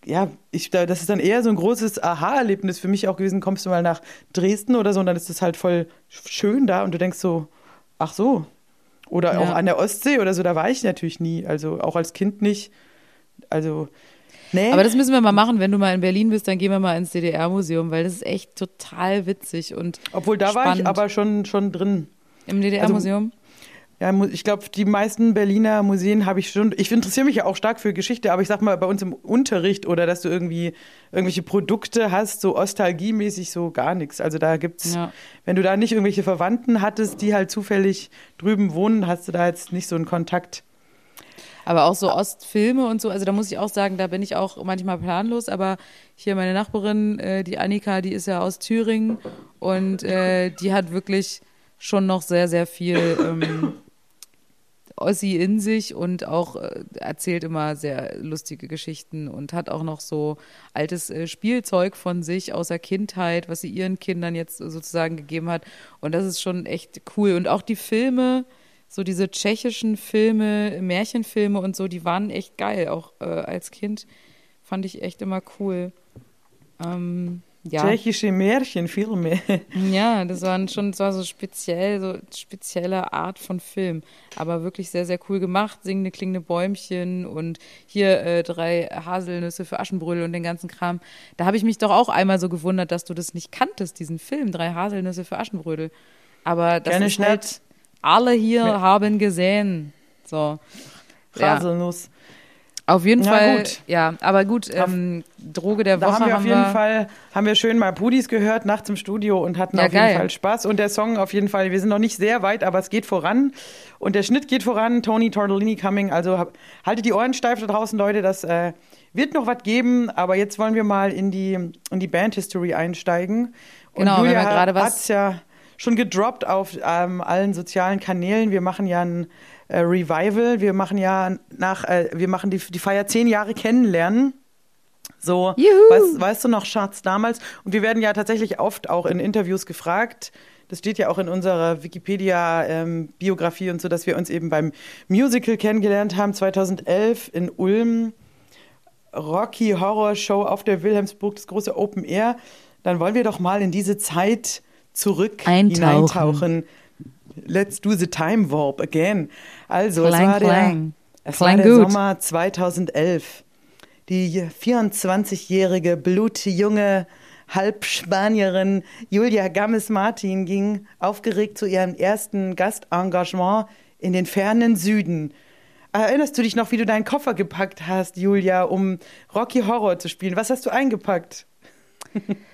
Ja, ich, da- das ist dann eher so ein großes Aha-Erlebnis für mich auch gewesen. Kommst du mal nach Dresden oder so und dann ist es halt voll schön da und du denkst so, ach so, oder Ja. auch an der Ostsee oder so, da war ich natürlich nie. Also auch als Kind nicht. Also, nee. Aber das müssen wir mal machen, wenn du mal in Berlin bist, dann gehen wir mal ins DDR-Museum, weil das ist echt total witzig und Obwohl da war ich spannend. aber schon, schon drin. Im DDR-Museum. Ja, mu- ich glaube, die meisten Berliner Museen habe ich schon. Ich interessiere mich ja auch stark für Geschichte, aber ich sag mal, bei uns im Unterricht oder dass du irgendwie irgendwelche Produkte hast, so ostalgiemäßig so gar nichts. Also da gibt's, Ja. wenn du da nicht irgendwelche Verwandten hattest, die halt zufällig drüben wohnen, hast du da jetzt nicht so einen Kontakt. Aber auch so Ostfilme und so, also da muss ich auch sagen, da bin ich auch manchmal planlos, aber hier meine Nachbarin, äh, die Annika, die ist ja aus Thüringen und äh, die hat wirklich schon noch sehr, sehr viel ähm, Ossi in sich und auch äh, erzählt immer sehr lustige Geschichten und hat auch noch so altes äh, Spielzeug von sich aus der Kindheit, was sie ihren Kindern jetzt sozusagen gegeben hat. Und das ist schon echt cool. Und auch die Filme, so diese tschechischen Filme, Märchenfilme und so, die waren echt geil. Auch äh, als Kind fand ich echt immer cool. Ähm, ja. Tschechische Märchenfilme. [LAUGHS] Ja, das waren schon, das war so speziell, so spezielle Art von Film. Aber wirklich sehr, sehr cool gemacht. Singende, klingende Bäumchen und hier äh, drei Haselnüsse für Aschenbrödel und den ganzen Kram. Da habe ich mich doch auch einmal so gewundert, dass du das nicht kanntest, diesen Film, drei Haselnüsse für Aschenbrödel. Aber das Kenn ist halt, alle hier haben gesehen. So. Ja, Haselnuss. Auf jeden Na Fall, gut. ja, aber gut, ähm, Droge der Da Woche haben wir auf jeden Fall, haben wir schön mal Pudis gehört nachts im Studio und hatten Ja, auf geil. jeden Fall Spaß. Und der Song auf jeden Fall, wir sind noch nicht sehr weit, aber es geht voran. Und der Schnitt geht voran, Tony Tortellini coming. Also hab, haltet die Ohren steif da draußen, Leute. Das äh, wird noch was geben, aber jetzt wollen wir mal in die, in die Band-History einsteigen. Und Genau, Julia wir gerade was- hat's ja schon gedroppt auf ähm, allen sozialen Kanälen. Wir machen ja ein äh, Revival. Wir machen ja nach, äh, wir machen die, die Feier zehn Jahre kennenlernen. So, weißt, weißt du noch, Schatz, damals? Und wir werden ja tatsächlich oft auch in Interviews gefragt. Das steht ja auch in unserer Wikipedia-Biografie und so, dass wir uns eben beim Musical kennengelernt haben, 2011 in Ulm. Rocky Horror Show auf der Wilhelmsburg, das große Open Air. Dann wollen wir doch mal in diese Zeit zurück Eintauchen. hineintauchen. Let's do the time warp again. Also, es Klang, war der, klang. es war der gut. Sommer 2011. Die 24-jährige blutjunge Halbspanierin Julia Gammes-Martin ging aufgeregt zu ihrem ersten Gastengagement in den fernen Süden. Erinnerst du dich noch, wie du deinen Koffer gepackt hast, Julia, um Rocky Horror zu spielen? Was hast du eingepackt? [LAUGHS]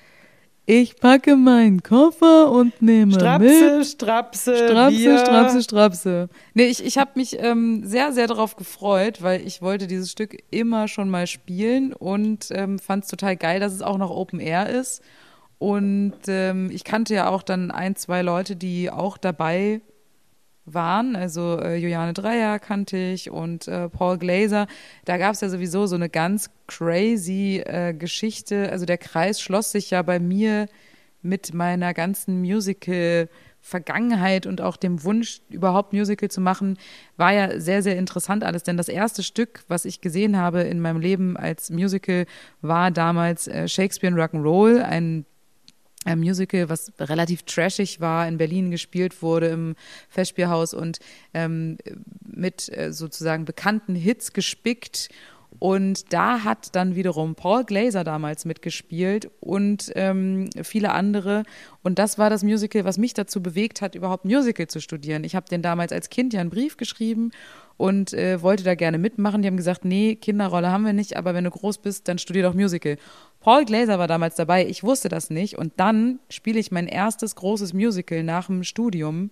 Ich packe meinen Koffer und nehme Strapse, mit. Strapse, Strapse, Bier. Strapse, Strapse. Nee, ich, ich habe mich ähm, sehr, sehr darauf gefreut, weil ich wollte dieses Stück immer schon mal spielen und ähm, fand es total geil, dass es auch noch Open Air ist. Und ähm, ich kannte ja auch dann ein, zwei Leute, die auch dabei waren. Also äh, Juliane Dreier kannte ich und äh, Paul Glaser. Da gab es ja sowieso so eine ganz crazy äh, Geschichte. Also der Kreis schloss sich ja bei mir mit meiner ganzen Musical. Vergangenheit und auch dem Wunsch, überhaupt Musical zu machen, war ja sehr, sehr interessant alles. Denn das erste Stück, was ich gesehen habe in meinem Leben als Musical, war damals äh, Shakespeare in Rock'n'Roll, ein ein Musical, was relativ trashig war, in Berlin gespielt wurde im Festspielhaus und ähm, mit äh, sozusagen bekannten Hits gespickt. Und da hat dann wiederum Paul Glaser damals mitgespielt und ähm, viele andere. Und das war das Musical, was mich dazu bewegt hat, überhaupt Musical zu studieren. Ich habe den damals als Kind ja einen Brief geschrieben und äh, wollte da gerne mitmachen. Die haben gesagt, nee, Kinderrolle haben wir nicht, aber wenn du groß bist, dann studier doch Musical. Paul Glaser war damals dabei, ich wusste das nicht. Und dann spiele ich mein erstes großes Musical nach dem Studium.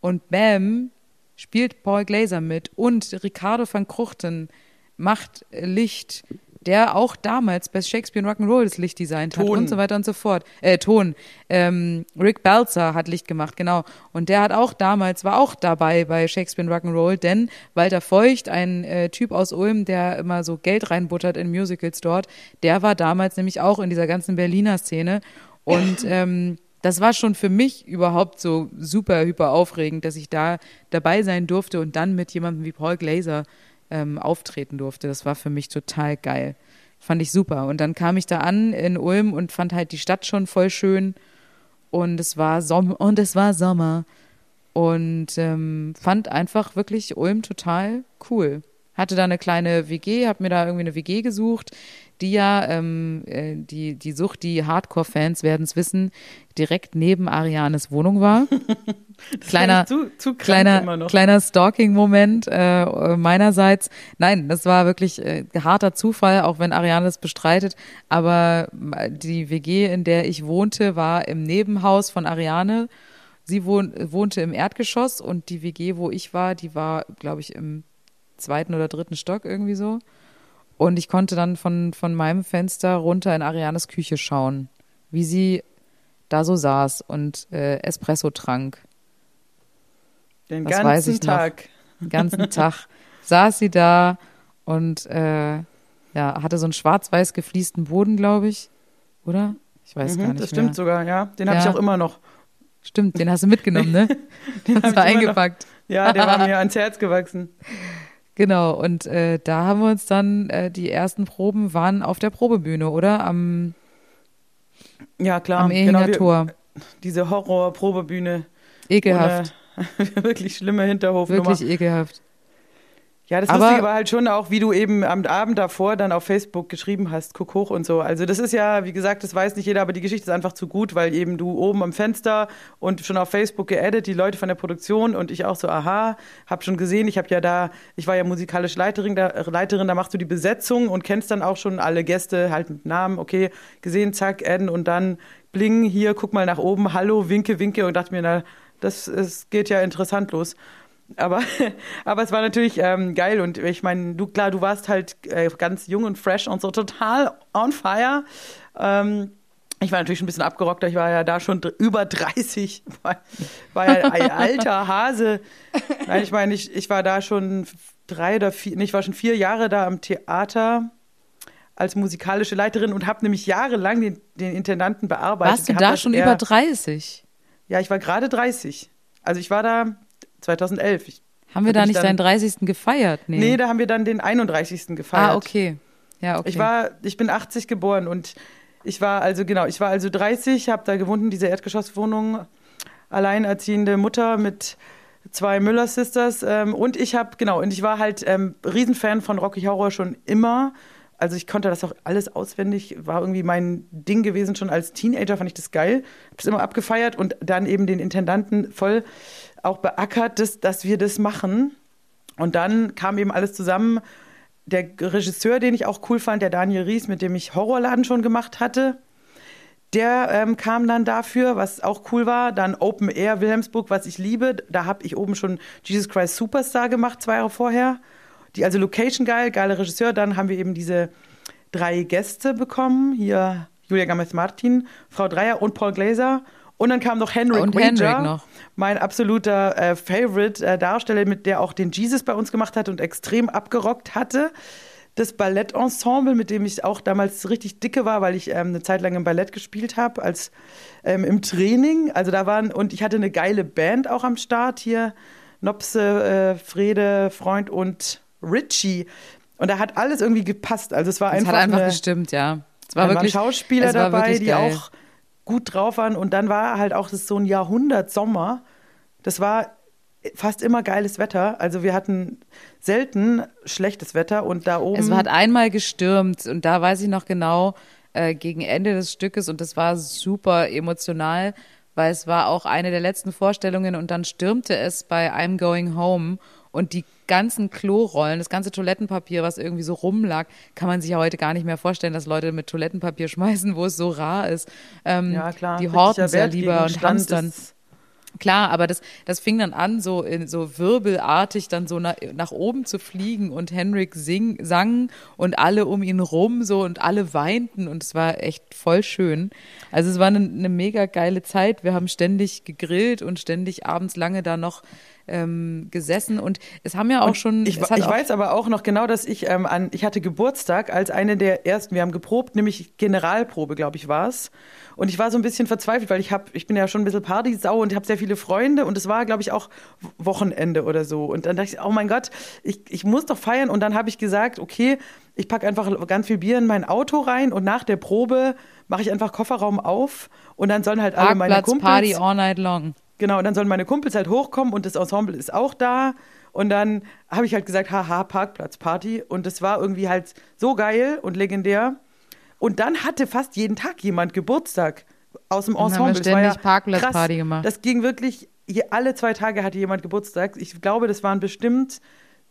Und bam, spielt Paul Glaser mit. Und Ricardo van Kruchten macht Licht, der auch damals bei Shakespeare und Rock'n'Roll das Licht designt hat Ton. und so weiter und so fort. Äh, Ton. Ähm, Rick Balzer hat Licht gemacht, genau. Und der hat auch damals, war auch dabei bei Shakespeare und Rock'n'Roll, denn Walter Feucht, ein äh, Typ aus Ulm, der immer so Geld reinbuttert in Musicals dort, der war damals nämlich auch in dieser ganzen Berliner Szene. Und [LAUGHS] ähm, das war schon für mich überhaupt so super, hyper aufregend, dass ich da dabei sein durfte und dann mit jemandem wie Paul Glaser ähm, auftreten durfte. Das war für mich total geil. Fand ich super. Und dann kam ich da an in Ulm und fand halt die Stadt schon voll schön. Und es war Sommer [LAUGHS] und es war Sommer. Und ähm, fand einfach wirklich Ulm total cool. Hatte da eine kleine WG, habe mir da irgendwie eine WG gesucht, die ja, ähm, äh, die, die Sucht, die Hardcore-Fans werden es wissen, direkt neben Arianes Wohnung war. [LAUGHS] kleiner, zu, zu kleiner, kleiner Stalking-Moment äh, meinerseits. Nein, das war wirklich äh, harter Zufall, auch wenn Ariane das bestreitet. Aber die WG, in der ich wohnte, war im Nebenhaus von Ariane. Sie wohn wohnte im Erdgeschoss und die WG, wo ich war, die war, glaube ich, im zweiten oder dritten Stock irgendwie so. Und ich konnte dann von, von meinem Fenster runter in Arianes Küche schauen, wie sie da so saß und äh, Espresso trank. Den weiß ganzen ich noch. Tag. Den ganzen [LAUGHS] Tag saß sie da und äh, ja, hatte so einen schwarz-weiß gefliesten Boden, glaube ich. Oder? Ich weiß Mhm, gar nicht das stimmt mehr. sogar, ja. Den habe Ja. ich auch immer noch. Stimmt, den hast du mitgenommen, ne? [LAUGHS] Den Hast du noch. eingepackt. Ja, der war [LAUGHS] mir ans Herz gewachsen. Genau, und äh, da haben wir uns dann, äh, die ersten Proben waren auf der Probebühne, oder? Am, Ja, klar. am Ehinger wir- Tor. Diese Horror-Probebühne. Ekelhaft. Ohne- [LAUGHS] wirklich schlimme Hinterhofnummer. Wirklich ekelhaft. Ja, das Aber- Lustige war halt schon auch, wie du eben am Abend davor dann auf Facebook geschrieben hast, guck hoch und so. Also das ist ja, wie gesagt, das weiß nicht jeder, aber die Geschichte ist einfach zu gut, weil eben du oben am Fenster und schon auf Facebook geaddet, die Leute von der Produktion und ich auch so, aha, hab schon gesehen, ich habe ja da, ich war ja musikalisch Leiterin da, Leiterin, da machst du die Besetzung und kennst dann auch schon alle Gäste halt mit Namen, okay, gesehen, zack, adden und dann bling, hier, guck mal nach oben, hallo, winke, winke und dachte mir, na, das, es geht ja interessant los. Aber, [LAUGHS] aber es war natürlich ähm, geil und ich meine, du klar, du warst halt äh, ganz jung und fresh und so total on fire. Ähm, ich war natürlich ein bisschen abgerockter, ich war ja da schon über 30, [LAUGHS] war, war ja ein alter Hase. Nein, ich meine, ich, ich war da schon drei oder vier, nee, ich war schon vier Jahre da am Theater als musikalische Leiterin und habe nämlich jahrelang den, den Intendanten bearbeitet. Warst du da schon er- über 30? Ja, ich war gerade 30. Also ich war da 2011. Ich, Haben wir Da nicht dann- deinen 30. gefeiert? Nee. Nee, da haben wir dann den 31. gefeiert. ah, okay. Ja, okay. Ich war, ich bin 80 geboren und ich war also genau, ich war also 30, habe da gewohnt in dieser Erdgeschosswohnung, alleinerziehende Mutter mit zwei Müller Sisters ähm, und ich habe genau und ich war halt ähm, Riesenfan von Rocky Horror schon immer Also ich konnte das auch alles auswendig, war irgendwie mein Ding gewesen. Schon als Teenager fand ich das geil, hab's immer abgefeiert und dann eben den Intendanten voll auch beackert, dass, dass wir das machen. Und dann kam eben alles zusammen. Der Regisseur, den ich auch cool fand, der Daniel Ries, mit dem ich Horrorladen schon gemacht hatte, der ähm, kam dann dafür, was auch cool war. Dann Open Air Wilhelmsburg, was ich liebe. Da habe ich oben schon Jesus Christ Superstar gemacht, zwei Jahre vorher. Die, also Location geil, geiler Regisseur. Dann haben wir eben diese drei Gäste bekommen. Hier Julia Gomez-Martin, Frau Dreier und Paul Glaser. Und dann kam noch Henrik Und Wager, Henrik noch. mein absoluter äh, Favorite äh, Darsteller, mit der auch den Jesus bei uns gemacht hat und extrem abgerockt hatte. Das Ballettensemble, mit dem ich auch damals richtig dicke war, weil ich ähm, eine Zeit lang im Ballett gespielt habe, als ähm, im Training. Also da waren, und ich hatte eine geile Band auch am Start hier. Nopse, äh, Frede, Freund und Richie. Und da hat alles irgendwie gepasst. Also es war Es einfach, hat einfach eine, gestimmt, ja. Es war wirklich Schauspieler es war dabei, die geil. auch gut drauf waren. Und dann war halt auch das so ein Jahrhundert Sommer. Das war fast immer geiles Wetter. Also wir hatten selten schlechtes Wetter und da oben. Es hat einmal gestürmt und da weiß ich noch genau äh, gegen Ende des Stückes und das war super emotional, weil es war auch eine der letzten Vorstellungen und dann stürmte es bei I'm Going Home und die ganzen Klorollen, das ganze Toilettenpapier, was irgendwie so rumlag, kann man sich ja heute gar nicht mehr vorstellen, dass Leute mit Toilettenpapier [LAUGHS] schmeißen, wo es so rar ist. Ähm, ja, klar. Die horten es ja lieber und Wertgegenstand hamstern. ist- Klar, aber das, das fing dann an, so in so wirbelartig dann so nach, nach oben zu fliegen und Henrik sing, sang und alle um ihn rum so und alle weinten und es war echt voll schön. Also es war eine, eine mega geile Zeit. Wir haben ständig gegrillt und ständig abends lange da noch ähm, gesessen und es haben ja auch schon. Ich, ich auch, weiß aber auch noch genau, dass ich ähm, an, ich hatte Geburtstag als eine der ersten, wir haben geprobt, nämlich Generalprobe, glaube ich, war es. Und ich war so ein bisschen verzweifelt, weil ich habe, ich bin ja schon ein bisschen Partysau und habe sehr viele Freunde und es war, glaube ich, auch Wochenende oder so. Und dann dachte ich, oh mein Gott, ich, ich muss doch feiern. Und dann habe ich gesagt, okay, ich packe einfach ganz viel Bier in mein Auto rein und nach der Probe mache ich einfach Kofferraum auf und dann sollen halt alle meine Parkplatz, Kumpels. Party all night long. Genau, und dann sollen meine Kumpels halt hochkommen und das Ensemble ist auch da. Und dann habe ich halt gesagt, haha, Parkplatzparty. Und das war irgendwie halt so geil und legendär. Und dann hatte fast jeden Tag jemand Geburtstag aus dem dann haben wir Ensemble. Ständig Parkplatzparty krass. gemacht. Das ging wirklich, alle zwei Tage hatte jemand Geburtstag. Ich glaube, das waren bestimmt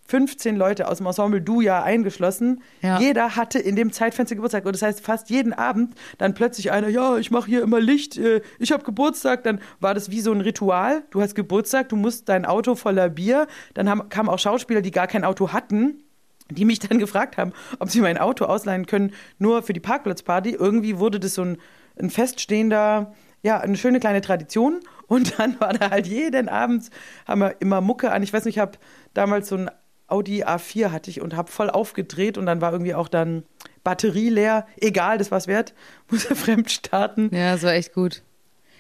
15 Leute aus dem Ensemble, du ja eingeschlossen. Ja. Jeder hatte in dem Zeitfenster Geburtstag. Und das heißt, fast jeden Abend dann plötzlich einer, ja, ich mache hier immer Licht, äh, ich habe Geburtstag. Dann war das wie so ein Ritual. Du hast Geburtstag, du musst dein Auto voller Bier. Dann haben, kamen auch Schauspieler, die gar kein Auto hatten die mich dann [LAUGHS] gefragt haben, ob sie mein Auto ausleihen können, nur für die Parkplatzparty. Irgendwie wurde das so ein, ein feststehender, ja, eine schöne kleine Tradition. Und dann war da halt jeden Abend, haben wir immer Mucke an. Ich weiß nicht, ich habe damals so ein Audi A4 hatte ich und habe voll aufgedreht und dann war irgendwie auch dann Batterie leer. Egal, das war's wert. [LAUGHS] Muss er fremd starten. Ja, das war echt gut.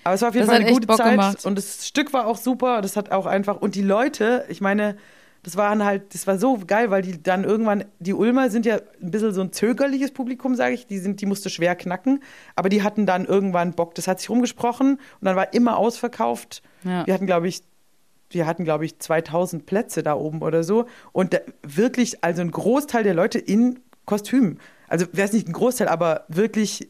Aber es war auf jeden Das Fall eine gute Bock Zeit gemacht. und das Stück war auch super. Das hat auch einfach und die Leute, ich meine, das waren halt, das war so geil, weil die dann irgendwann, die Ulmer sind ja ein bisschen so ein zögerliches Publikum, sage ich. Die sind, die musste schwer knacken, aber die hatten dann irgendwann Bock. Das hat sich rumgesprochen und dann war immer ausverkauft. Ja. Wir hatten, glaube ich, wir hatten, glaube ich, 2000 Plätze da oben oder so. Und da, wirklich, also ein Großteil der Leute in Kostümen. Also, wäre es nicht ein Großteil, aber wirklich,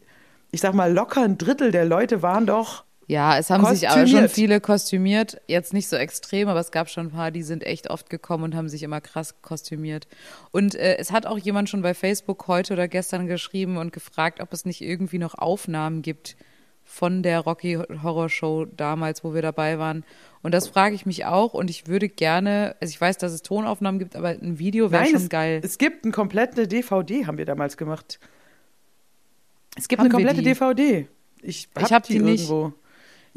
ich sag mal, locker ein Drittel der Leute waren doch Ja, es haben sich aber schon viele kostümiert. Jetzt nicht so extrem, aber es gab schon ein paar, die sind echt oft gekommen und haben sich immer krass kostümiert. Und äh, es hat auch jemand schon bei Facebook heute oder gestern geschrieben und gefragt, ob es nicht irgendwie noch Aufnahmen gibt von der Rocky Horror Show damals, wo wir dabei waren. Und das frage ich mich auch und ich würde gerne, also ich weiß, dass es Tonaufnahmen gibt, aber ein Video wäre schon es, geil. Es gibt eine komplette DVD, haben wir damals gemacht. Es gibt Haben eine komplette? DVD. Ich hab, Ich hab die, die nicht.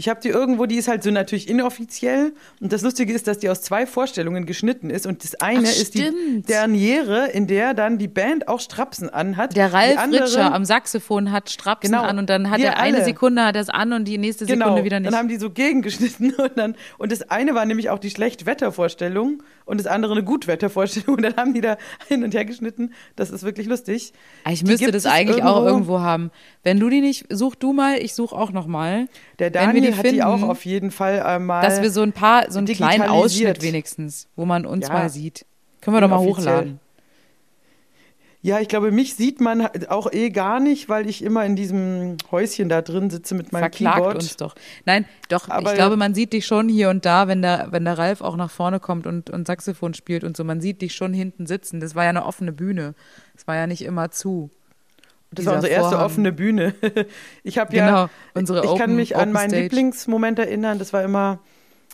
Irgendwo. Ich habe die irgendwo, die ist halt so natürlich inoffiziell. Und das Lustige ist, dass die aus zwei Vorstellungen geschnitten ist. Und das eine Ach, ist die. Derniere, in der dann die Band auch Strapsen anhat. Der Ralf andere, Ritscher am Saxophon hat Strapsen Genau. an und dann hat er eine alle. Sekunde hat es an und die nächste Sekunde Genau, wieder nicht. dann haben die so gegengeschnitten [LAUGHS] und dann und das eine war nämlich auch die Schlechtwettervorstellung und das andere eine Gutwettervorstellung und dann haben die da hin und her geschnitten. Das ist wirklich lustig. Ah, Ich müsste das eigentlich auch irgendwo haben. Wenn du die nicht, such du mal, ich such auch noch mal. Der Daniel die hat die auch finden, auf jeden Fall äh, mal. Dass wir so ein paar, so einen kleinen. Ausschnitt wenigstens, wo man uns Ja. mal sieht. Können wir doch mal hochladen. Ja, ich glaube, mich sieht man auch eh gar nicht, weil ich immer in diesem Häuschen da drin sitze mit meinem Verklagt Keyboard. uns doch. Nein, doch, Aber ich glaube, man sieht dich schon hier und da, wenn der, wenn der Ralf auch nach vorne kommt und, und Saxophon spielt und so. Man sieht dich schon hinten sitzen. Das war ja eine offene Bühne. Das war ja nicht immer zu. Das war unsere erste Vorhang. offene Bühne. [LAUGHS] Ich habe ja, Genau, unsere ich kann Open- mich an meinen Stage. Lieblingsmoment erinnern. Das war immer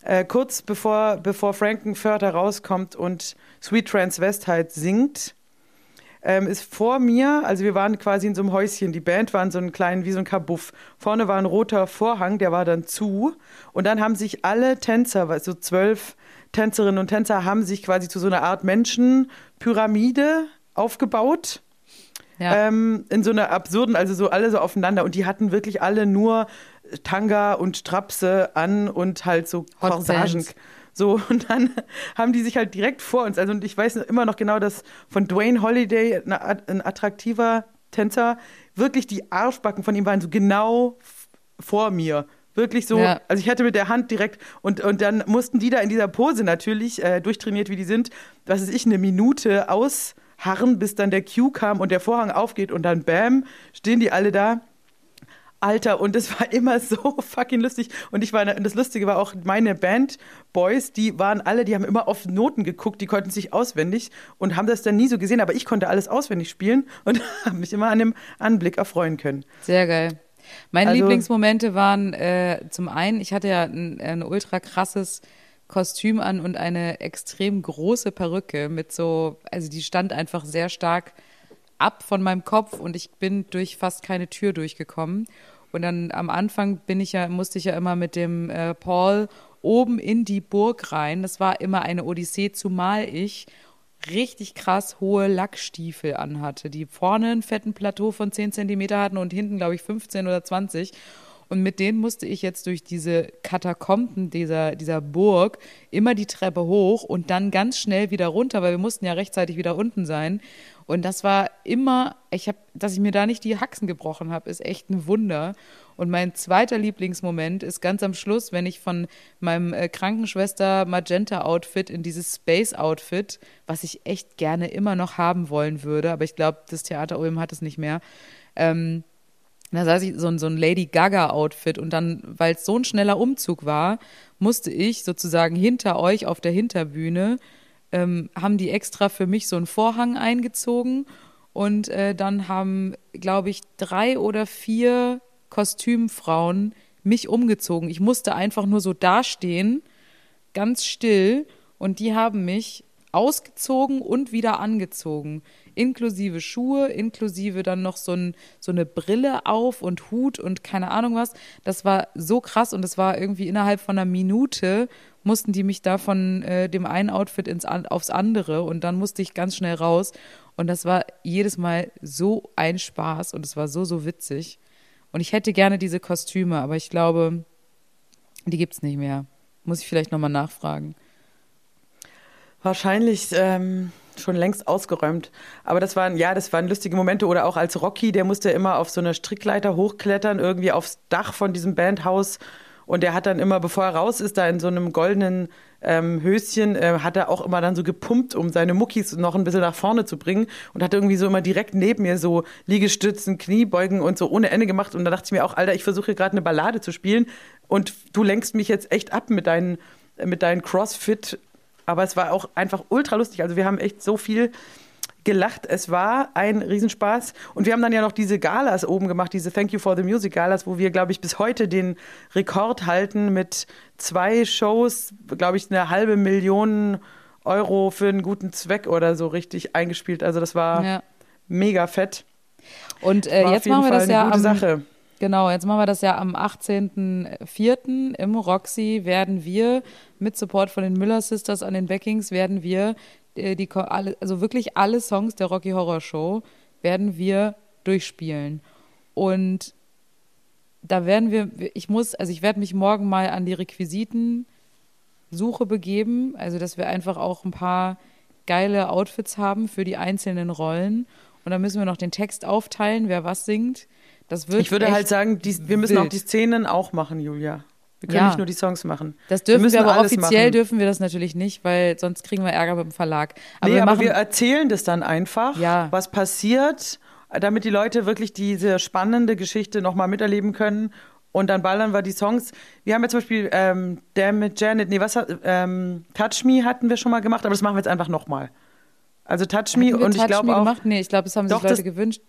äh, kurz bevor, bevor Frankenfurter rauskommt und Sweet Transvestite halt singt. Ähm, ist vor mir, also wir waren quasi in so einem Häuschen, die Band war in so einem kleinen, wie so ein Kabuff. Vorne war ein roter Vorhang, der war dann zu. Und dann haben sich alle Tänzer, also zwölf Tänzerinnen und Tänzer, haben sich quasi zu so einer Art Menschenpyramide aufgebaut Ja. ähm, in so einer absurden, also so alle so aufeinander und die hatten wirklich alle nur Tanga und Strapse an und halt so Hot Corsagen. Bands. So, [LAUGHS] und dann haben die sich halt direkt vor uns, also und ich weiß immer noch genau, dass von Dwayne Holiday, ein, attraktiver Tänzer, wirklich die Arschbacken von ihm waren so genau vor mir. Wirklich so, Ja. also ich hatte mit der Hand direkt und, und dann mussten die da in dieser Pose natürlich, äh, durchtrainiert wie die sind, was weiß ich, eine Minute ausharren, bis dann der Cue kam und der Vorhang aufgeht und dann bam, stehen die alle da. Alter, und es war immer so [LAUGHS] fucking lustig. Und ich war, und das Lustige war auch, meine Band-Boys, die waren alle, die haben immer auf Noten geguckt, die konnten sich auswendig und haben das dann nie so gesehen, aber ich konnte alles auswendig spielen [LAUGHS] und habe mich immer an dem Anblick erfreuen können. Sehr geil. Meine Also- Lieblingsmomente waren äh, zum einen, ich hatte ja ein, ein ultra krasses Kostüm an und eine extrem große Perücke mit so, also die stand einfach sehr stark ab von meinem Kopf und ich bin durch fast keine Tür durchgekommen. Und dann am Anfang bin ich ja, musste ich ja immer mit dem äh, Paul oben in die Burg rein. Das war immer eine Odyssee, zumal ich richtig krass hohe Lackstiefel anhatte, die vorne einen fetten Plateau von 10 Zentimeter hatten und hinten, glaube ich, 15 oder 20. Und mit denen musste ich jetzt durch diese Katakomben dieser, dieser Burg immer die Treppe hoch und dann ganz schnell wieder runter, weil wir mussten ja rechtzeitig wieder unten sein. Und das war immer, ich habe, dass ich mir da nicht die Haxen gebrochen habe, ist echt ein Wunder. Und mein zweiter Lieblingsmoment ist ganz am Schluss, wenn ich von meinem äh, Krankenschwester Magenta Outfit in dieses Space Outfit, was ich echt gerne immer noch haben wollen würde, aber ich glaube, das Theater Ulm hat es nicht mehr. Ähm, da saß ich so, ein- so ein Lady Gaga-Outfit und dann, weil es so ein schneller Umzug war, musste ich sozusagen hinter euch auf der Hinterbühne, ähm, haben die extra für mich so einen Vorhang eingezogen und äh, dann haben, glaube ich, drei oder vier Kostümfrauen mich umgezogen. Ich musste einfach nur so dastehen, ganz still und die haben mich ausgezogen und wieder angezogen. Inklusive Schuhe, inklusive dann noch so, ein, so eine Brille auf und Hut und keine Ahnung was. Das war so krass und es war irgendwie innerhalb von einer Minute mussten die mich da von äh, dem einen Outfit ins, aufs andere und dann musste ich ganz schnell raus. Und das war jedes Mal so ein Spaß und es war so, so witzig. Und ich hätte gerne diese Kostüme, aber ich glaube, die gibt's nicht mehr. Muss ich vielleicht nochmal nachfragen. Wahrscheinlich ähm, schon längst ausgeräumt. Aber das waren, ja, das waren lustige Momente. Oder auch als Rocky, der musste immer auf so einer Strickleiter hochklettern, irgendwie aufs Dach von diesem Bandhaus. Und der hat dann immer, bevor er raus ist, da in so einem goldenen ähm, Höschen, äh, hat er auch immer dann so gepumpt, um seine Muckis noch ein bisschen nach vorne zu bringen. Und hat irgendwie so immer direkt neben mir so Liegestützen, Kniebeugen und so ohne Ende gemacht. Und da dachte ich mir auch, Alter, ich versuche gerade eine Ballade zu spielen. Und du lenkst mich jetzt echt ab mit deinen, mit deinen Crossfit aber es war auch einfach ultra lustig. Also wir haben echt so viel gelacht. Es war ein Riesenspaß. Und wir haben dann ja noch diese Galas oben gemacht, diese Thank You for the Music Galas, wo wir, glaube ich, bis heute den Rekord halten mit zwei Shows, glaube ich, eine halbe Million Euro für einen guten Zweck oder so richtig eingespielt. Also das war Ja. mega fett. Und äh, jetzt machen wir Fall das eine ja gute am, Sache. Genau, jetzt machen wir das ja am 18.04. im Roxy werden wir mit Support von den Müller Sisters an den Backings werden wir äh, die also wirklich alle Songs der Rocky Horror Show werden wir durchspielen. Und da werden wir, ich muss, also ich werde mich morgen mal an die Requisiten Suche begeben, also dass wir einfach auch ein paar geile Outfits haben für die einzelnen Rollen. Und dann müssen wir noch den Text aufteilen, wer was singt. Das wird Ich würde halt sagen, die, wir müssen auch wild. die Szenen auch machen, Julia. Wir können Ja. nicht nur die Songs machen. Das dürfen wir, müssen aber offiziell machen. dürfen wir das natürlich nicht, weil sonst kriegen wir Ärger mit dem Verlag. Aber nee, wir aber wir erzählen das dann einfach, Ja. was passiert, damit die Leute wirklich diese spannende Geschichte nochmal miterleben können. Und dann ballern wir die Songs. Wir haben ja zum Beispiel ähm, Damn It Janet, nee, was ähm, Touch Me hatten wir schon mal gemacht, aber das machen wir jetzt einfach nochmal. Also Touch Me wir und ich Touch glaube Me auch, gemacht? Nee, ich glaube, das haben sich Leute das- gewünscht.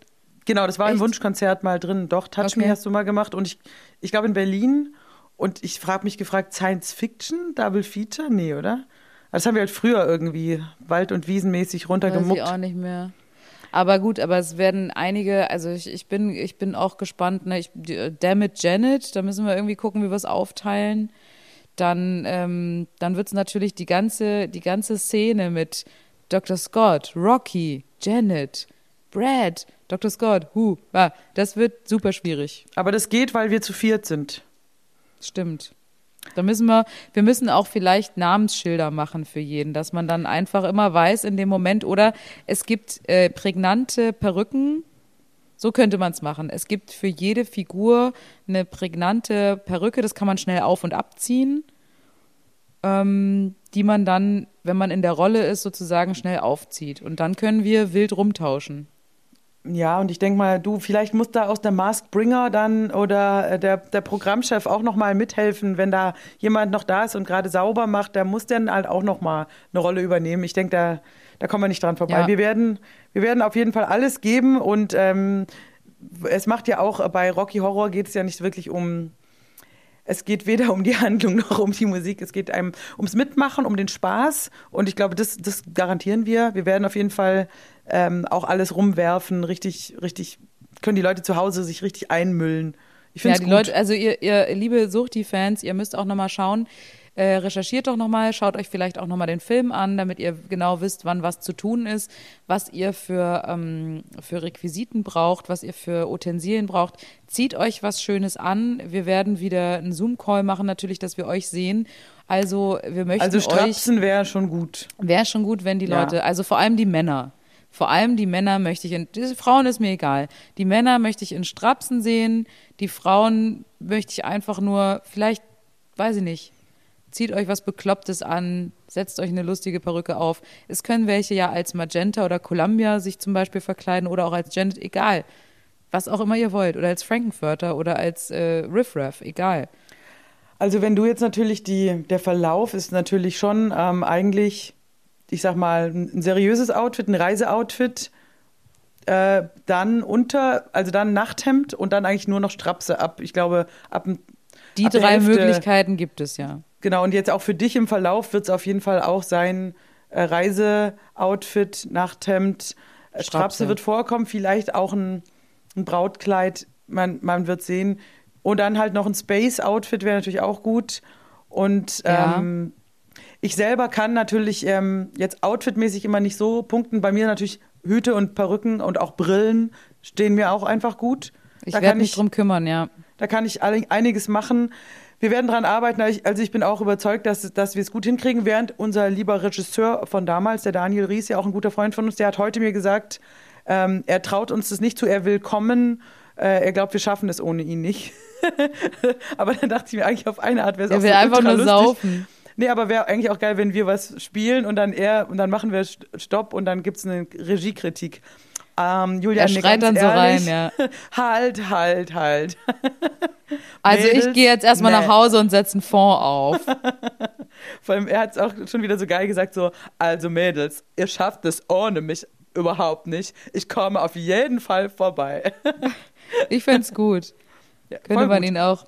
Genau, das war im Echt? Wunschkonzert mal drin. Doch, Touch Me Okay. hast du mal gemacht und ich, ich glaube in Berlin. Und ich frage mich gefragt, Science Fiction, Double Feature? Nee, oder? Das haben wir halt früher irgendwie wald- und wiesenmäßig Weiß ich runtergemuckt. auch nicht mehr. Aber gut, aber es werden einige, also ich, ich bin, ich bin auch gespannt, ne? Ich, äh, Damn it Janet, da müssen wir irgendwie gucken, wie wir es aufteilen. Dann, ähm, dann wird es natürlich die ganze, die ganze Szene mit Dr. Scott, Rocky, Janet, Brad, Dr. Scott, Who, ah, das wird super schwierig. Aber das geht, weil wir zu viert sind. Stimmt. Da müssen wir, wir müssen auch vielleicht Namensschilder machen für jeden, dass man dann einfach immer weiß in dem Moment. Oder es gibt äh, prägnante Perücken. So könnte man es machen. Es gibt für jede Figur eine prägnante Perücke, das kann man schnell auf- und abziehen, ähm, die man dann, wenn man in der Rolle ist, sozusagen schnell aufzieht. Und dann können wir wild rumtauschen. Ja, und ich denke mal, du, vielleicht muss da aus der Mask Bringer dann oder äh, der, der Programmchef auch nochmal mithelfen, wenn da jemand noch da ist und gerade sauber macht, der muss dann halt auch nochmal eine Rolle übernehmen. Ich denke, da, da kommen wir nicht dran vorbei. Ja. Wir, werden, wir werden auf jeden Fall alles geben und ähm, es macht ja auch, bei Rocky Horror geht es ja nicht wirklich um, es geht weder um die Handlung noch um die Musik. Es geht einem ums Mitmachen, um den Spaß. Und ich glaube, das, das garantieren wir. Wir werden auf jeden Fall ähm, auch alles rumwerfen, richtig, richtig, können die Leute zu Hause sich richtig einmüllen. Ich Ja, finde die es gut. Leute, also ihr, ihr liebe Suchti-Fans, ihr müsst auch nochmal schauen, äh, recherchiert doch nochmal, schaut euch vielleicht auch nochmal den Film an, damit ihr genau wisst, wann was zu tun ist, was ihr für, ähm, für Requisiten braucht, was ihr für Utensilien braucht. Zieht euch was Schönes an. Wir werden wieder einen Zoom-Call machen, natürlich, dass wir euch sehen. Also wir möchten also Strapsen wäre schon gut. Wäre schon gut, wenn die Ja. Leute, also vor allem die Männer. Vor allem die Männer möchte ich in, die Frauen ist mir egal. Die Männer möchte ich in Strapsen sehen. Die Frauen möchte ich einfach nur, vielleicht, weiß ich nicht, zieht euch was Beklopptes an, setzt euch eine lustige Perücke auf. Es können welche ja als Magenta oder Columbia sich zum Beispiel verkleiden oder auch als Janet, egal. Was auch immer ihr wollt. Oder als Frankenfurter oder als äh, Riffraff, egal. Also wenn du jetzt natürlich die, der Verlauf ist natürlich schon ähm, eigentlich, ich sag mal, ein seriöses Outfit, ein Reiseoutfit, äh, dann unter, also dann Nachthemd und dann eigentlich nur noch Strapse ab, ich glaube, ab dem Die drei Hälfte- Möglichkeiten gibt es ja. Genau, und jetzt auch für dich im Verlauf wird es auf jeden Fall auch sein, äh, Reiseoutfit, Nachthemd, äh, Strapse. Strapse wird vorkommen, vielleicht auch ein, ein Brautkleid, man, man wird sehen. Und dann halt noch ein Space-Outfit wäre natürlich auch gut. Und Ja. ähm, ich selber kann natürlich ähm, jetzt outfitmäßig immer nicht so punkten. Bei mir natürlich Hüte und Perücken und auch Brillen stehen mir auch einfach gut. Ich Da werde mich drum kümmern, ja. da kann ich einiges machen. Wir werden dran arbeiten. Also ich- bin auch überzeugt, dass, dass wir es gut hinkriegen. Während unser lieber Regisseur von damals, der Daniel Ries, ja auch ein guter Freund von uns, der hat heute mir gesagt, ähm, er traut uns das nicht zu, er will kommen. Äh, er glaubt, wir schaffen es ohne ihn nicht. [LAUGHS] aber dann dachte ich mir eigentlich auf eine Art wäre es auch so einfach nur lustig. saufen. Nee, aber wäre eigentlich auch geil, wenn wir was spielen und dann er und dann machen wir St- Stopp und dann gibt es eine Regiekritik. Ähm, Julian, Er schreit dann so rein, ehrlich, ja. [LAUGHS] Halt, halt, halt. [LAUGHS] Also ich Mädels, gehe jetzt erstmal nee. nach Hause und setze einen Fond auf. [LAUGHS] Vor allem, er hat es auch schon wieder so geil gesagt, so, also Mädels, ihr schafft es ohne mich überhaupt nicht. Ich komme auf jeden Fall vorbei. Ich find's gut. Ja, Könnte man gut. ihn auch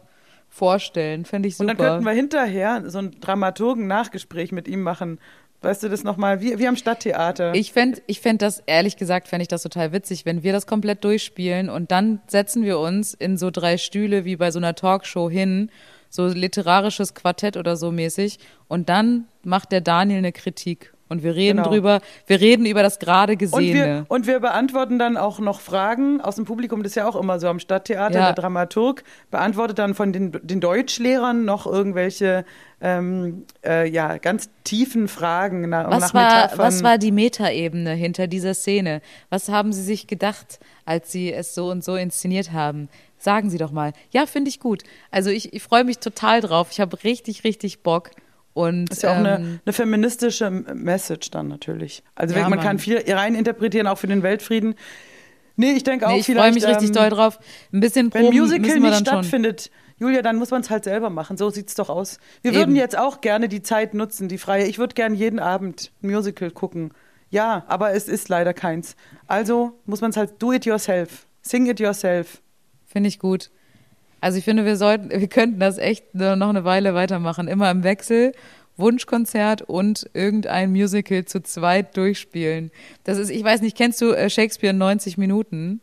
vorstellen. Fände ich Und super. dann könnten wir hinterher so ein Dramaturgen-Nachgespräch mit ihm machen. Weißt du das nochmal? Wie, wie am Stadttheater. ich fände ich fänd das, ehrlich gesagt, fände ich das total witzig, wenn wir das komplett durchspielen und dann setzen wir uns in so drei Stühle wie bei so einer Talkshow hin, so literarisches Quartett oder so mäßig und dann macht der Daniel eine Kritik. Und wir reden Genau. drüber, wir reden über das gerade Und wir, Gesehene. und wir beantworten dann auch noch Fragen aus dem Publikum. Das ist ja auch immer so am Stadttheater. Ja. Der Dramaturg beantwortet dann von den, den Deutschlehrern noch irgendwelche ähm, äh, ja, ganz tiefen Fragen nach, Was nach war, Metaphern. was war die Metaebene hinter dieser Szene? Was haben Sie sich gedacht, als Sie es so und so inszeniert haben? Sagen Sie doch mal. Ja, finde ich gut. Also ich, ich freue mich total drauf. Ich habe richtig, richtig Bock. Und Das ist ja auch eine, ähm, eine feministische Message dann natürlich. Also Ja, man Mann. kann viel rein interpretieren, auch für den Weltfrieden. Nee, ich denke auch nee, ich freue mich richtig ähm, doll drauf. Ein bisschen Wenn proben Musical müssen wir nicht dann schon. stattfindet, Julia, dann muss man es halt selber machen. So sieht's doch aus. Wir Eben. würden jetzt auch gerne die Zeit nutzen, die freie. Ich würde gerne jeden Abend ein Musical gucken. Ja, aber es ist leider keins. Also muss man es halt do it yourself. Sing it yourself. Finde ich gut. Also ich finde, wir sollten, wir könnten das echt noch eine Weile weitermachen. Immer im Wechsel. Wunschkonzert und irgendein Musical zu zweit durchspielen. Das ist, ich weiß nicht, kennst du äh, Shakespeare in 90 Minuten?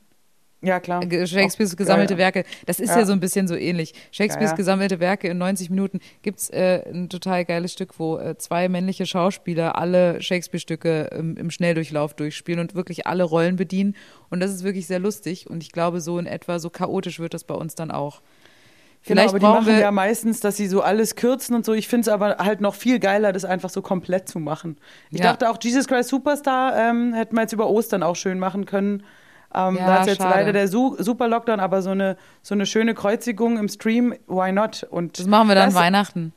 Ja, klar. Äh, Shakespeares Auch- gesammelte ja, ja. Werke, das ist ja. Ja. so ein bisschen so ähnlich. Shakespeares gesammelte Werke in 90 Minuten gibt's äh, ein total geiles Stück, wo äh, zwei männliche Schauspieler alle Shakespeare-Stücke im, im Schnelldurchlauf durchspielen und wirklich alle Rollen bedienen. Und das ist wirklich sehr lustig. Und ich glaube, so in etwa, so chaotisch wird das bei uns dann auch. Genau, Vielleicht aber die brauchen machen wir, ja meistens, dass sie so alles kürzen und so. Ich finde es aber halt noch viel geiler, das einfach so komplett zu machen. Ich dachte auch, Jesus Christ Superstar ähm, hätten wir jetzt über Ostern auch schön machen können. Ähm, Ja, da ist jetzt schade. leider der Su Super Lockdown, aber so eine, so eine schöne Kreuzigung im Stream, why not? Und das machen wir dann das, Weihnachten.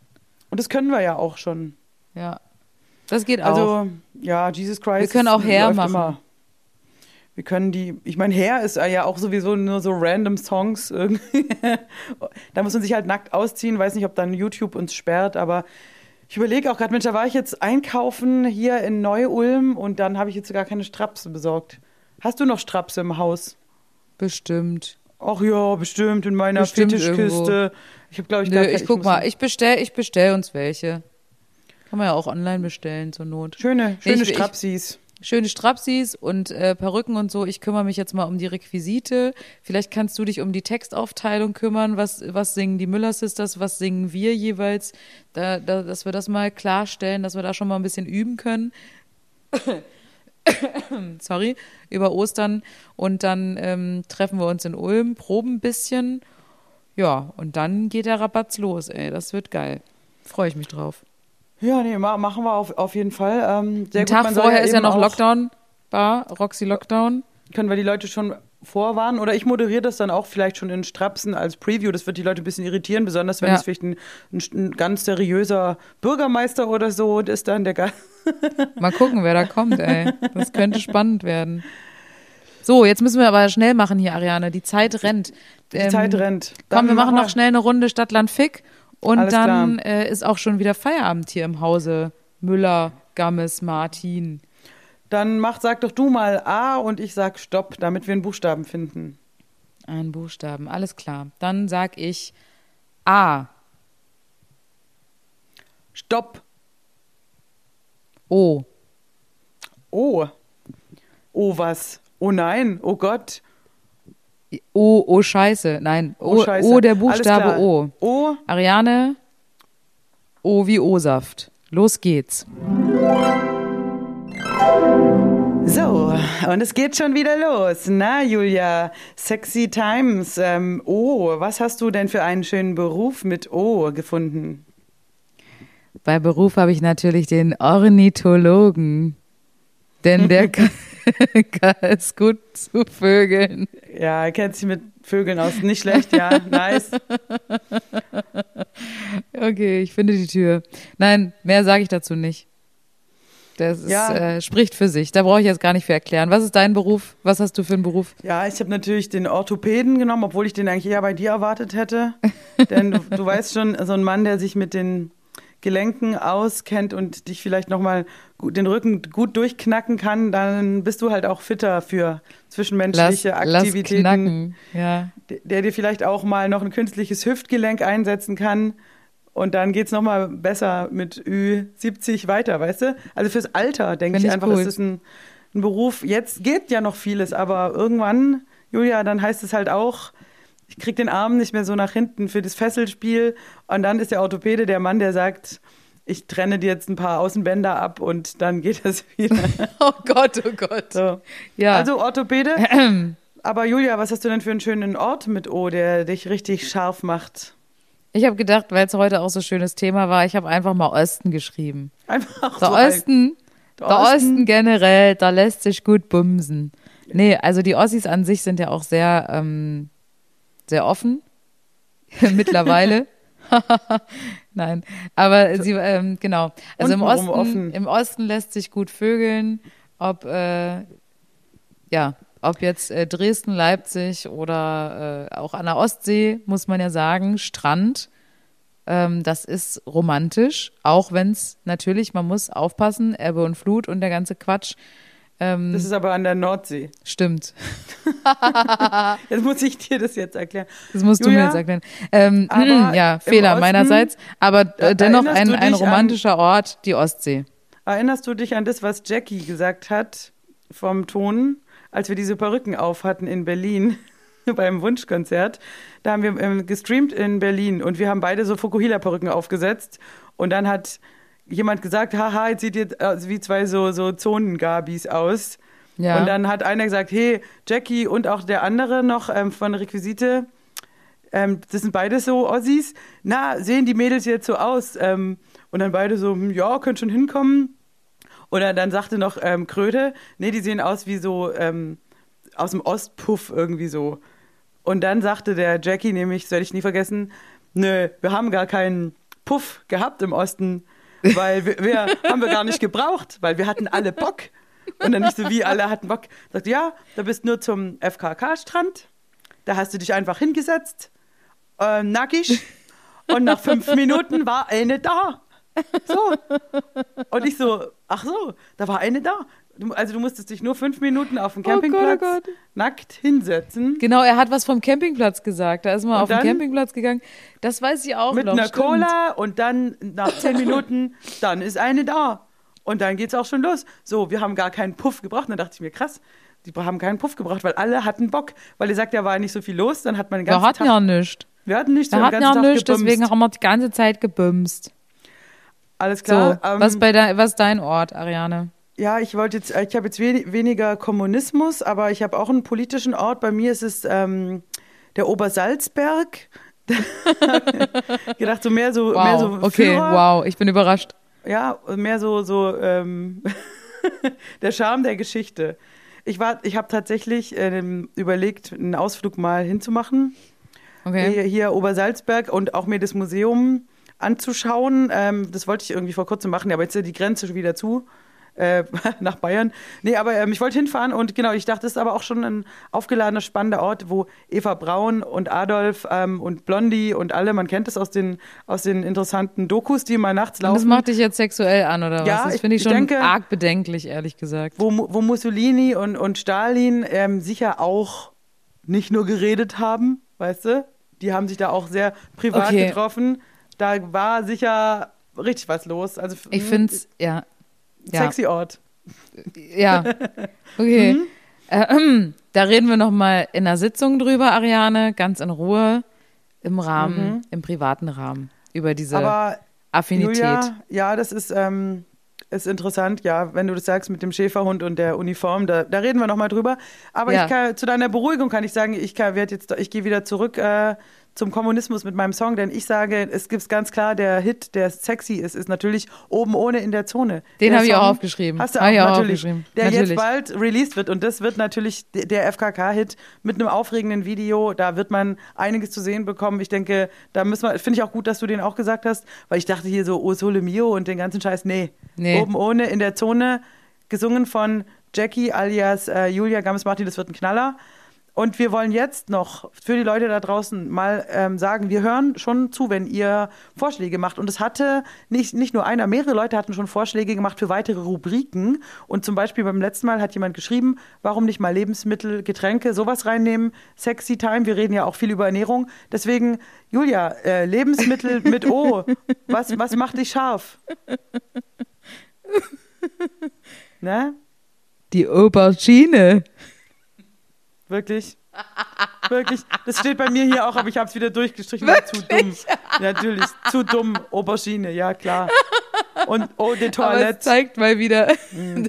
Und das können wir ja auch schon. Ja. Das geht auch. Also, ja, Jesus Christ. Wir können auch Hair machen. Immer. Wir können die, ich meine, Hair ist ja auch sowieso nur so random Songs irgendwie. [LAUGHS] da muss man sich halt nackt ausziehen. Weiß nicht, ob dann YouTube uns sperrt, aber ich überlege auch gerade, Mensch, da war ich jetzt einkaufen hier in Neu-Ulm und dann habe ich jetzt gar keine Strapse besorgt. Hast du noch Strapse im Haus? Bestimmt. Ach ja, bestimmt in meiner Bestimmt Fetischkiste. Ich habe, glaube ich, Nö, gar keine. ich guck muss- mal, ich bestell, ich bestell uns welche. Kann man ja auch online bestellen zur Not. Schöne, schöne ich- ich- Strapsis. Schöne Strapsis und äh, Perücken und so. Ich kümmere mich jetzt mal um die Requisite. Vielleicht kannst du dich um die Textaufteilung kümmern. Was, was singen die Müller Sisters? Was singen wir jeweils? Da, da, dass wir das mal klarstellen, dass wir da schon mal ein bisschen üben können. [COUGHS] [COUGHS] Sorry, über Ostern. Und dann ähm, treffen wir uns in Ulm, proben ein bisschen. Ja, und dann geht der Rabatz los, ey. Das wird geil. Freue ich mich drauf. Ja, nee, ma machen wir auf, auf jeden Fall. Ähm, gut. Tag soll vorher ist ja noch Lockdown. Bar, Roxy Lockdown. können wir die Leute schon vorwarnen oder ich moderiere das dann auch vielleicht schon in Strapsen als Preview. Das wird die Leute ein bisschen irritieren, besonders wenn Ja. es vielleicht ein, ein, ein ganz seriöser Bürgermeister oder so ist dann der Gast. [LAUGHS] Mal gucken, wer da kommt, ey. Das könnte spannend werden. So, jetzt müssen wir aber schnell machen hier, Ariane. Die Zeit rennt. Die Ähm, Zeit rennt. Komm, Dann wir machen noch schnell eine Runde Stadtland Fick und Alles dann äh, ist auch schon wieder Feierabend hier im Hause Müller, Gammes, Martin. Dann mach, sag doch du mal A und ich sag Stopp, damit wir einen Buchstaben finden. Ein Buchstaben, alles klar. Dann sag ich A, Stopp. O, Oh. Oh was? Oh nein. Oh Gott. O, O Scheiße. Nein, O, Oh, Scheiße. o der Buchstabe. O. O. Ariane, O wie O-Saft. Los geht's. [LAUGHS] und es geht schon wieder los. Na, Julia, sexy times. Ähm, oh, was hast du denn für einen schönen Beruf mit O gefunden? Bei Beruf habe ich natürlich den Ornithologen. Denn der [LAUGHS] kann, [LAUGHS] kann es gut zu Vögeln. Ja, er kennt sich mit Vögeln aus. Nicht schlecht, ja. Nice. Okay, ich finde die Tür. Nein, mehr sage ich dazu nicht. Das ist, Ja. äh, spricht für sich. Da brauche ich jetzt gar nicht für erklären. Was ist dein Beruf? Was hast du für einen Beruf? Ja, ich habe natürlich den Orthopäden genommen, obwohl ich den eigentlich eher bei dir erwartet hätte. [LAUGHS] Denn du, du weißt schon, so ein Mann, der sich mit den Gelenken auskennt und dich vielleicht nochmal den Rücken gut durchknacken kann, dann bist du halt auch fitter für zwischenmenschliche lass Aktivitäten. knacken. Ja. der dir vielleicht auch mal noch ein künstliches Hüftgelenk einsetzen kann. Und dann geht's noch mal besser mit Ü70 weiter, weißt du? Also fürs Alter, denke ich ich einfach, cool. ist es ein, ein Beruf. Jetzt geht ja noch vieles, aber irgendwann, Julia, dann heißt es halt auch, ich krieg den Arm nicht mehr so nach hinten für das Fesselspiel. Und dann ist der Orthopäde der Mann, der sagt, ich trenne dir jetzt ein paar Außenbänder ab und dann geht das [LAUGHS] wieder. [LAUGHS] Oh Gott, oh Gott. So. Ja. Also Orthopäde. [CLEARS THROAT] Aber Julia, was hast du denn für einen schönen Ort mit O, der dich richtig scharf macht? Ich habe gedacht, weil es heute auch so ein schönes Thema war, ich habe einfach mal Osten geschrieben. Einfach Der so Osten, Der der Osten. Osten generell, da lässt sich gut bumsen. Nee, also die Ossis an sich sind ja auch sehr, ähm, sehr offen. [LAUGHS] Mittlerweile. [LAUGHS] Nein, aber sie, ähm, genau. Also im Osten, offen? im Osten lässt sich gut vögeln, ob, äh, ja, ob jetzt äh, Dresden, Leipzig oder äh, auch an der Ostsee, muss man ja sagen, Strand. Ähm, das ist romantisch, auch wenn es natürlich, man muss aufpassen, Ebbe und Flut und der ganze Quatsch. Ähm, Das ist aber an der Nordsee. stimmt. [LAUGHS] Jetzt muss ich dir das jetzt erklären. Das musst du mir Julia, jetzt erklären. Ähm, aber ja, im Fehler Osten- meinerseits, aber äh, dennoch ein, ein dich an- romantischer Ort, die Ostsee. Erinnerst du dich an das, was Jackie gesagt hat vom Ton, als wir diese Perücken auf hatten in Berlin [LAUGHS] beim Wunschkonzert? Da haben wir ähm, gestreamt in Berlin und wir haben beide so Fukuhila-Perücken aufgesetzt und dann hat jemand gesagt, haha, jetzt sieht ihr äh, wie zwei so, so Zonengabis aus. Ja. Und dann hat einer gesagt, hey, Jackie und auch der andere noch ähm, von Requisite, ähm, das sind beide so Ossis. Na, sehen die Mädels jetzt so aus? Ähm, und dann beide so, hm, ja, könnt schon hinkommen. Oder dann sagte noch ähm, Kröte, nee, die sehen aus wie so ähm, aus dem Ostpuff irgendwie so. Und dann sagte der Jackie nämlich, das werde ich nie vergessen, nö, wir haben gar keinen Puff gehabt im Osten, weil wir, wir [LAUGHS] haben wir gar nicht gebraucht, weil wir hatten alle Bock. Und dann nicht so wie alle hatten Bock. Sagte, ja, da bist nur zum FKK-Strand, da hast du dich einfach hingesetzt, äh, nackig, und nach fünf Minuten war eine da. So. Und ich so, ach so, da war eine da. Du, also du musstest dich nur fünf Minuten auf dem Oh Gott, oh Campingplatz Gott. nackt hinsetzen. Genau, er hat was vom Campingplatz gesagt. Da ist man Und auf den? Campingplatz gegangen. Das weiß ich auch mit noch. einer stimmt. Cola und dann nach zehn Minuten, dann ist eine da. Und dann geht's auch schon los. So, wir haben gar keinen Puff gebraucht. Und dann dachte ich mir, krass, die haben keinen Puff gebraucht, weil alle hatten Bock. Weil ihr sagt, ja, war nicht so viel los, dann hat man den Wir ganzen hatten Tag... ja nichts. wir hatten nichts, Wir hatten ja Tag nichts, deswegen haben wir die ganze Zeit gebümst. Alles So, klar. ähm, was, bei de, was ist dein Ort, Ariane? Ja, ich wollte jetzt, ich habe jetzt weni- weniger Kommunismus, aber ich habe auch einen politischen Ort. Bei mir ist es ähm, der Obersalzberg. [LAUGHS] gedacht, so mehr so, Wow, mehr so okay, Führer. wow, ich bin überrascht. Ja, mehr so, so ähm, [LAUGHS] der Charme der Geschichte. Ich war, ich habe tatsächlich ähm, überlegt, einen Ausflug mal hinzumachen. Okay. Hier, hier Obersalzberg und auch mir das Museum anzuschauen. Ähm, das wollte ich irgendwie vor kurzem machen, aber jetzt ist die Grenze schon wieder zu. Äh, [LAUGHS] nach Bayern. Nee, aber ähm, ich wollte hinfahren und genau, ich dachte, das ist aber auch schon ein aufgeladener, spannender Ort, wo Eva Braun und Adolf ähm, und Blondie und alle, man kennt das aus den, aus den interessanten Dokus, die immer nachts Und das laufen. macht dich jetzt sexuell an, oder Ja, was? Das finde ich ich schon denke- arg bedenklich, ehrlich gesagt. wo, wo Mussolini und, und Stalin ähm, sicher auch nicht nur geredet haben, weißt du? Die haben sich da auch sehr privat Okay. getroffen. Da war sicher richtig was los. Also Ich mh, finde es, ja. Ja. sexy Ort. Ja. [LAUGHS] Okay. Mhm. Äh, da reden wir nochmal in einer Sitzung drüber, Ariane, ganz in Ruhe, im Rahmen, im privaten Rahmen, über diese Mhm. Aber Affinität. Julia, ja, das ist, ähm, ist interessant, ja, wenn du das sagst mit dem Schäferhund und der Uniform, da, da reden wir nochmal drüber. Aber Ja. ich kann, zu deiner Beruhigung kann ich sagen, ich kann, werd jetzt, ich gehe wieder zurück äh, zum Kommunismus mit meinem Song, denn ich sage, es gibt ganz klar, der Hit, der sexy ist, ist natürlich oben ohne in der Zone. Den habe ich auch aufgeschrieben. Hast du auch auch natürlich. aufgeschrieben. Der Natürlich. jetzt bald released wird und das wird natürlich der FKK-Hit mit einem aufregenden Video. Da wird man einiges zu sehen bekommen. Ich denke, da müssen wir, finde ich auch gut, dass du den auch gesagt hast, weil ich dachte hier so, oh Sole Mio und den ganzen Scheiß. Nee. Nee. Oben ohne in der Zone, gesungen von Jackie alias äh, Julia Gammes-Martin, das wird ein Knaller. Und wir wollen jetzt noch für die Leute da draußen mal ähm, sagen, wir hören schon zu, wenn ihr Vorschläge macht. Und es hatte nicht, nicht nur einer, mehrere Leute hatten schon Vorschläge gemacht für weitere Rubriken. Und zum Beispiel beim letzten Mal hat jemand geschrieben, warum nicht mal Lebensmittel, Getränke, sowas reinnehmen. Sexy Time, wir reden ja auch viel über Ernährung. Deswegen, Julia, äh, Lebensmittel mit O, [LAUGHS] was, was macht dich scharf? [LAUGHS] Ne? Die Aubergine. Wirklich? Wirklich? Das steht bei mir hier auch, aber ich habe es wieder durchgestrichen. Zu dumm. Natürlich, zu dumm. Aubergine, ja klar. und Eau de Aber es Toilette. zeigt mal wieder,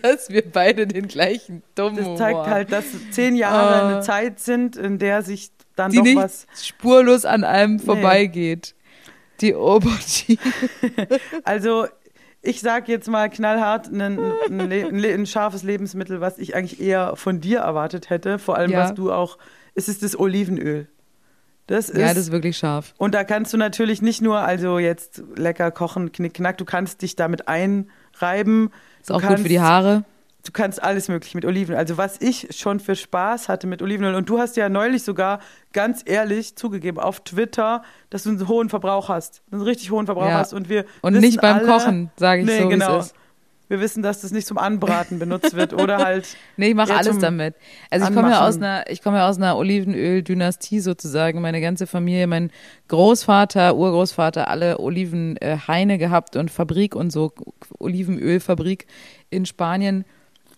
dass wir beide den gleichen dummen Das Humor zeigt haben. halt, dass zehn Jahre Oh. eine Zeit sind, in der sich dann die doch was. spurlos an einem vorbeigeht. Die Aubergine. [LAUGHS] Also ich sag jetzt mal knallhart ein, ein, Le- ein, Le- ein scharfes Lebensmittel, was ich eigentlich eher von dir erwartet hätte. Vor allem, Ja. was du auch. Es ist das Olivenöl. Das ist. Ja, das ist wirklich scharf. und da kannst du natürlich nicht nur also jetzt lecker kochen, knick, knack, du kannst dich damit einreiben. Ist du auch kannst, gut für die Haare. Du kannst alles möglich mit Olivenöl. Also was ich schon für Spaß hatte mit Olivenöl. Und du hast ja neulich sogar ganz ehrlich zugegeben auf Twitter, dass du einen hohen Verbrauch hast. Einen richtig hohen Verbrauch Ja. hast. Und wir Und nicht beim alle, Kochen, sage ich nee, so, genau. Wir wissen, dass das nicht zum Anbraten benutzt wird oder [LAUGHS] halt. Nee, ich mache alles damit. Also ich komme ja aus einer, ich komme ja aus einer Olivenöl-Dynastie sozusagen. Meine ganze Familie, mein Großvater, Urgroßvater, alle Olivenhaine gehabt und Fabrik und so Olivenölfabrik in Spanien.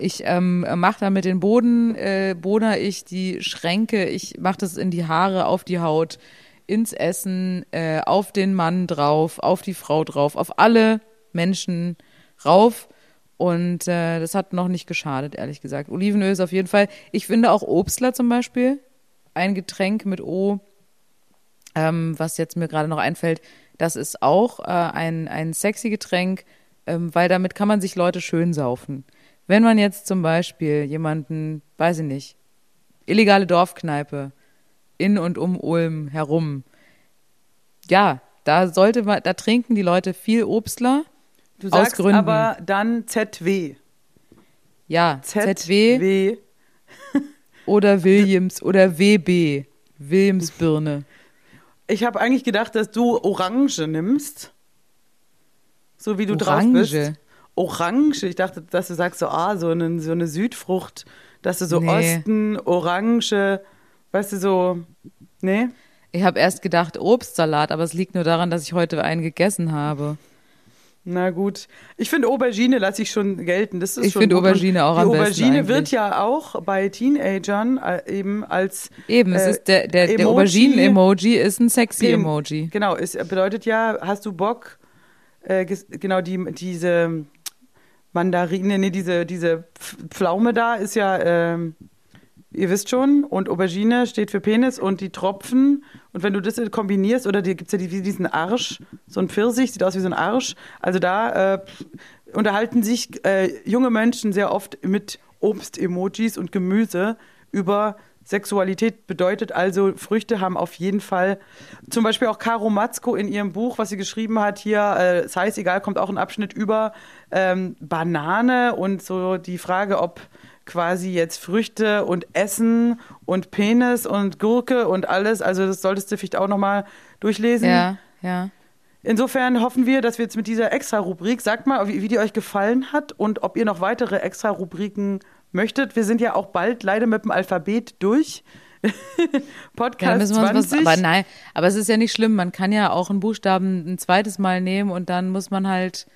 Ich ähm, mache da mit den Boden, äh, bohner ich die Schränke, ich mache das in die Haare, auf die Haut, ins Essen, äh, auf den Mann drauf, auf die Frau drauf, auf alle Menschen rauf. Und äh, das hat noch nicht geschadet, ehrlich gesagt. Olivenöl ist auf jeden Fall. Ich finde auch Obstler zum Beispiel, ein Getränk mit O, ähm, was jetzt mir gerade noch einfällt, das ist auch äh, ein, ein sexy Getränk, ähm, weil damit kann man sich Leute schön saufen. Wenn man jetzt zum Beispiel jemanden, weiß ich nicht, illegale Dorfkneipe in und um Ulm herum, ja, da sollte man, da trinken die Leute viel Obstler. Du sagst Gründen. aber dann ZW. Ja, ZW ZW. oder Williams oder WB, Williamsbirne. Ich habe eigentlich gedacht, dass du Orange nimmst. So wie du drauf Orange? bist. Orange. Ich dachte, dass du sagst so, ah, so eine, so eine Südfrucht, dass du so Nee. Osten, Orange, weißt du, so, nee? Ich habe erst gedacht Obstsalat, aber es liegt nur daran, dass ich heute einen gegessen habe. Na gut. Ich finde Aubergine lasse ich schon gelten. Das ist Ich schon finde. Aubergine auch Die am besten Aubergine wird ja auch bei Teenagern äh, eben als Eben, es äh, ist der, der, der Emoji- Auberginen-Emoji ist ein sexy Emoji. Genau, es bedeutet ja, hast du Bock, äh, genau, die, diese Mandarine, nee, diese, diese Pf- Pflaume da ist ja, ähm, ihr wisst schon, und Aubergine steht für Penis und die Tropfen. Und wenn du das kombinierst, oder gibt es ja die, diesen Arsch, so ein Pfirsich, sieht aus wie so ein Arsch. Also da äh, unterhalten sich äh, junge Menschen sehr oft mit Obst-Emojis und Gemüse über Sexualität bedeutet also, Früchte haben auf jeden Fall, zum Beispiel auch Caro Matzko in ihrem Buch, was sie geschrieben hat, hier, äh, es heißt, egal, kommt auch ein Abschnitt über ähm, Banane und so die Frage, ob quasi jetzt Früchte und Essen und Penis und Gurke und alles, also das solltest du vielleicht auch nochmal durchlesen. Ja, ja. Insofern hoffen wir, dass wir jetzt mit dieser Extra-Rubrik, sagt mal, wie, wie die euch gefallen hat und ob ihr noch weitere Extra-Rubriken möchtet. Wir sind ja auch bald leider mit dem Alphabet durch. [LAUGHS] Ja, Podcast 20. was, aber nein, aber es ist ja nicht schlimm. Man kann ja auch einen Buchstaben ein zweites Mal nehmen und dann muss man halt,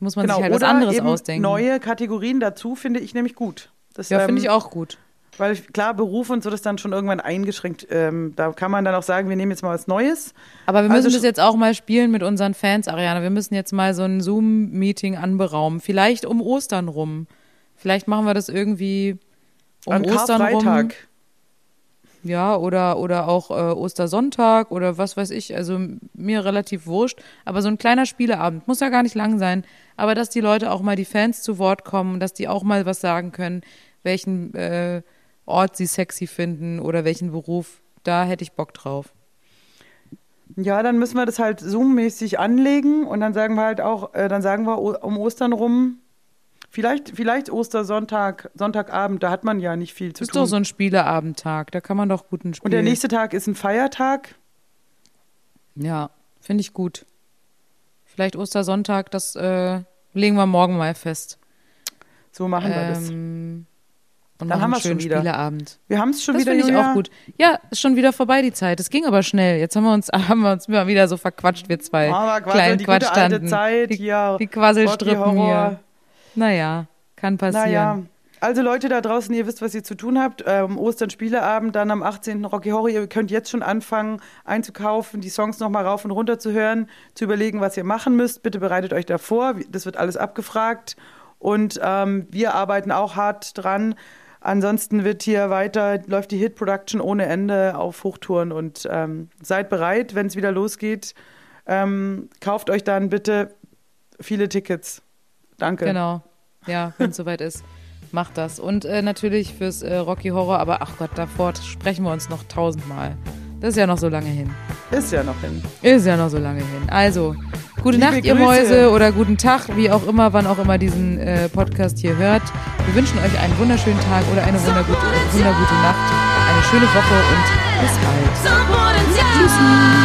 muss man genau, sich halt was anderes ausdenken. neue Kategorien dazu finde ich nämlich gut. Das, ja, finde ähm, ich auch gut. Weil klar, Beruf und so, das dann schon irgendwann eingeschränkt. Ähm, da kann man dann auch sagen, wir nehmen jetzt mal was Neues. Aber wir müssen also das jetzt auch mal spielen mit unseren Fans, Ariane. Wir müssen jetzt mal so ein Zoom-Meeting anberaumen. Vielleicht um Ostern rum. Vielleicht machen wir das irgendwie um An Ostern rum. Ja, oder, oder auch äh, Ostersonntag oder was weiß ich. Also mir relativ wurscht. Aber so ein kleiner Spieleabend muss ja gar nicht lang sein. Aber dass die Leute auch mal die Fans zu Wort kommen, dass die auch mal was sagen können, welchen äh, Ort sie sexy finden oder welchen Beruf. Da hätte ich Bock drauf. Ja, dann müssen wir das halt Zoom-mäßig anlegen und dann sagen wir halt auch, äh, dann sagen wir um Ostern rum, vielleicht, vielleicht Ostersonntag, Sonntagabend, da hat man ja nicht viel zu Das ist tun. doch so ein Spieleabendtag. Da kann man doch guten Spiel. und der nächste Tag ist ein Feiertag. Ja, finde ich gut. Vielleicht Ostersonntag, das äh, legen wir morgen mal fest. So machen wir das. Ähm, und Dann haben wir's schon wieder. Spieleabend. Wir haben es schon Das wieder, finde ich auch gut. Ja, ist schon wieder vorbei die Zeit. Es ging aber schnell. Jetzt haben wir uns, [LAUGHS] haben wir uns mal wieder so verquatscht, wir zwei Aber quasi kleinen die gute alte. Zeit die, hier. die Quasselstrippen hier. Naja, kann passieren. Naja, Also Leute da draußen, ihr wisst, was ihr zu tun habt. Ähm, Ostern Spieleabend, dann am 18. Rocky Horror. Ihr könnt jetzt schon anfangen einzukaufen, die Songs nochmal rauf und runter zu hören, zu überlegen, was ihr machen müsst. Bitte bereitet euch davor. Das wird alles abgefragt. Und ähm, wir arbeiten auch hart dran. Ansonsten wird hier weiter, läuft die Hit-Production ohne Ende auf Hochtouren und ähm, seid bereit, wenn es wieder losgeht. Ähm, kauft euch dann bitte viele Tickets. Danke. Genau. Ja, wenn es soweit ist. Macht das. Und äh, natürlich fürs äh, Rocky Horror, aber ach Gott, davor sprechen wir uns noch tausendmal. Das ist ja noch so lange hin. Ist ja noch hin. Ist ja noch so lange hin. Also, gute Liebe Nacht, ihr Grüße. Mäuse, oder guten Tag, wie auch immer, wann auch immer diesen äh, Podcast hier hört. Wir wünschen euch einen wunderschönen Tag oder eine wundergute, wundergute Nacht, eine schöne Woche und bis bald. Potenzial.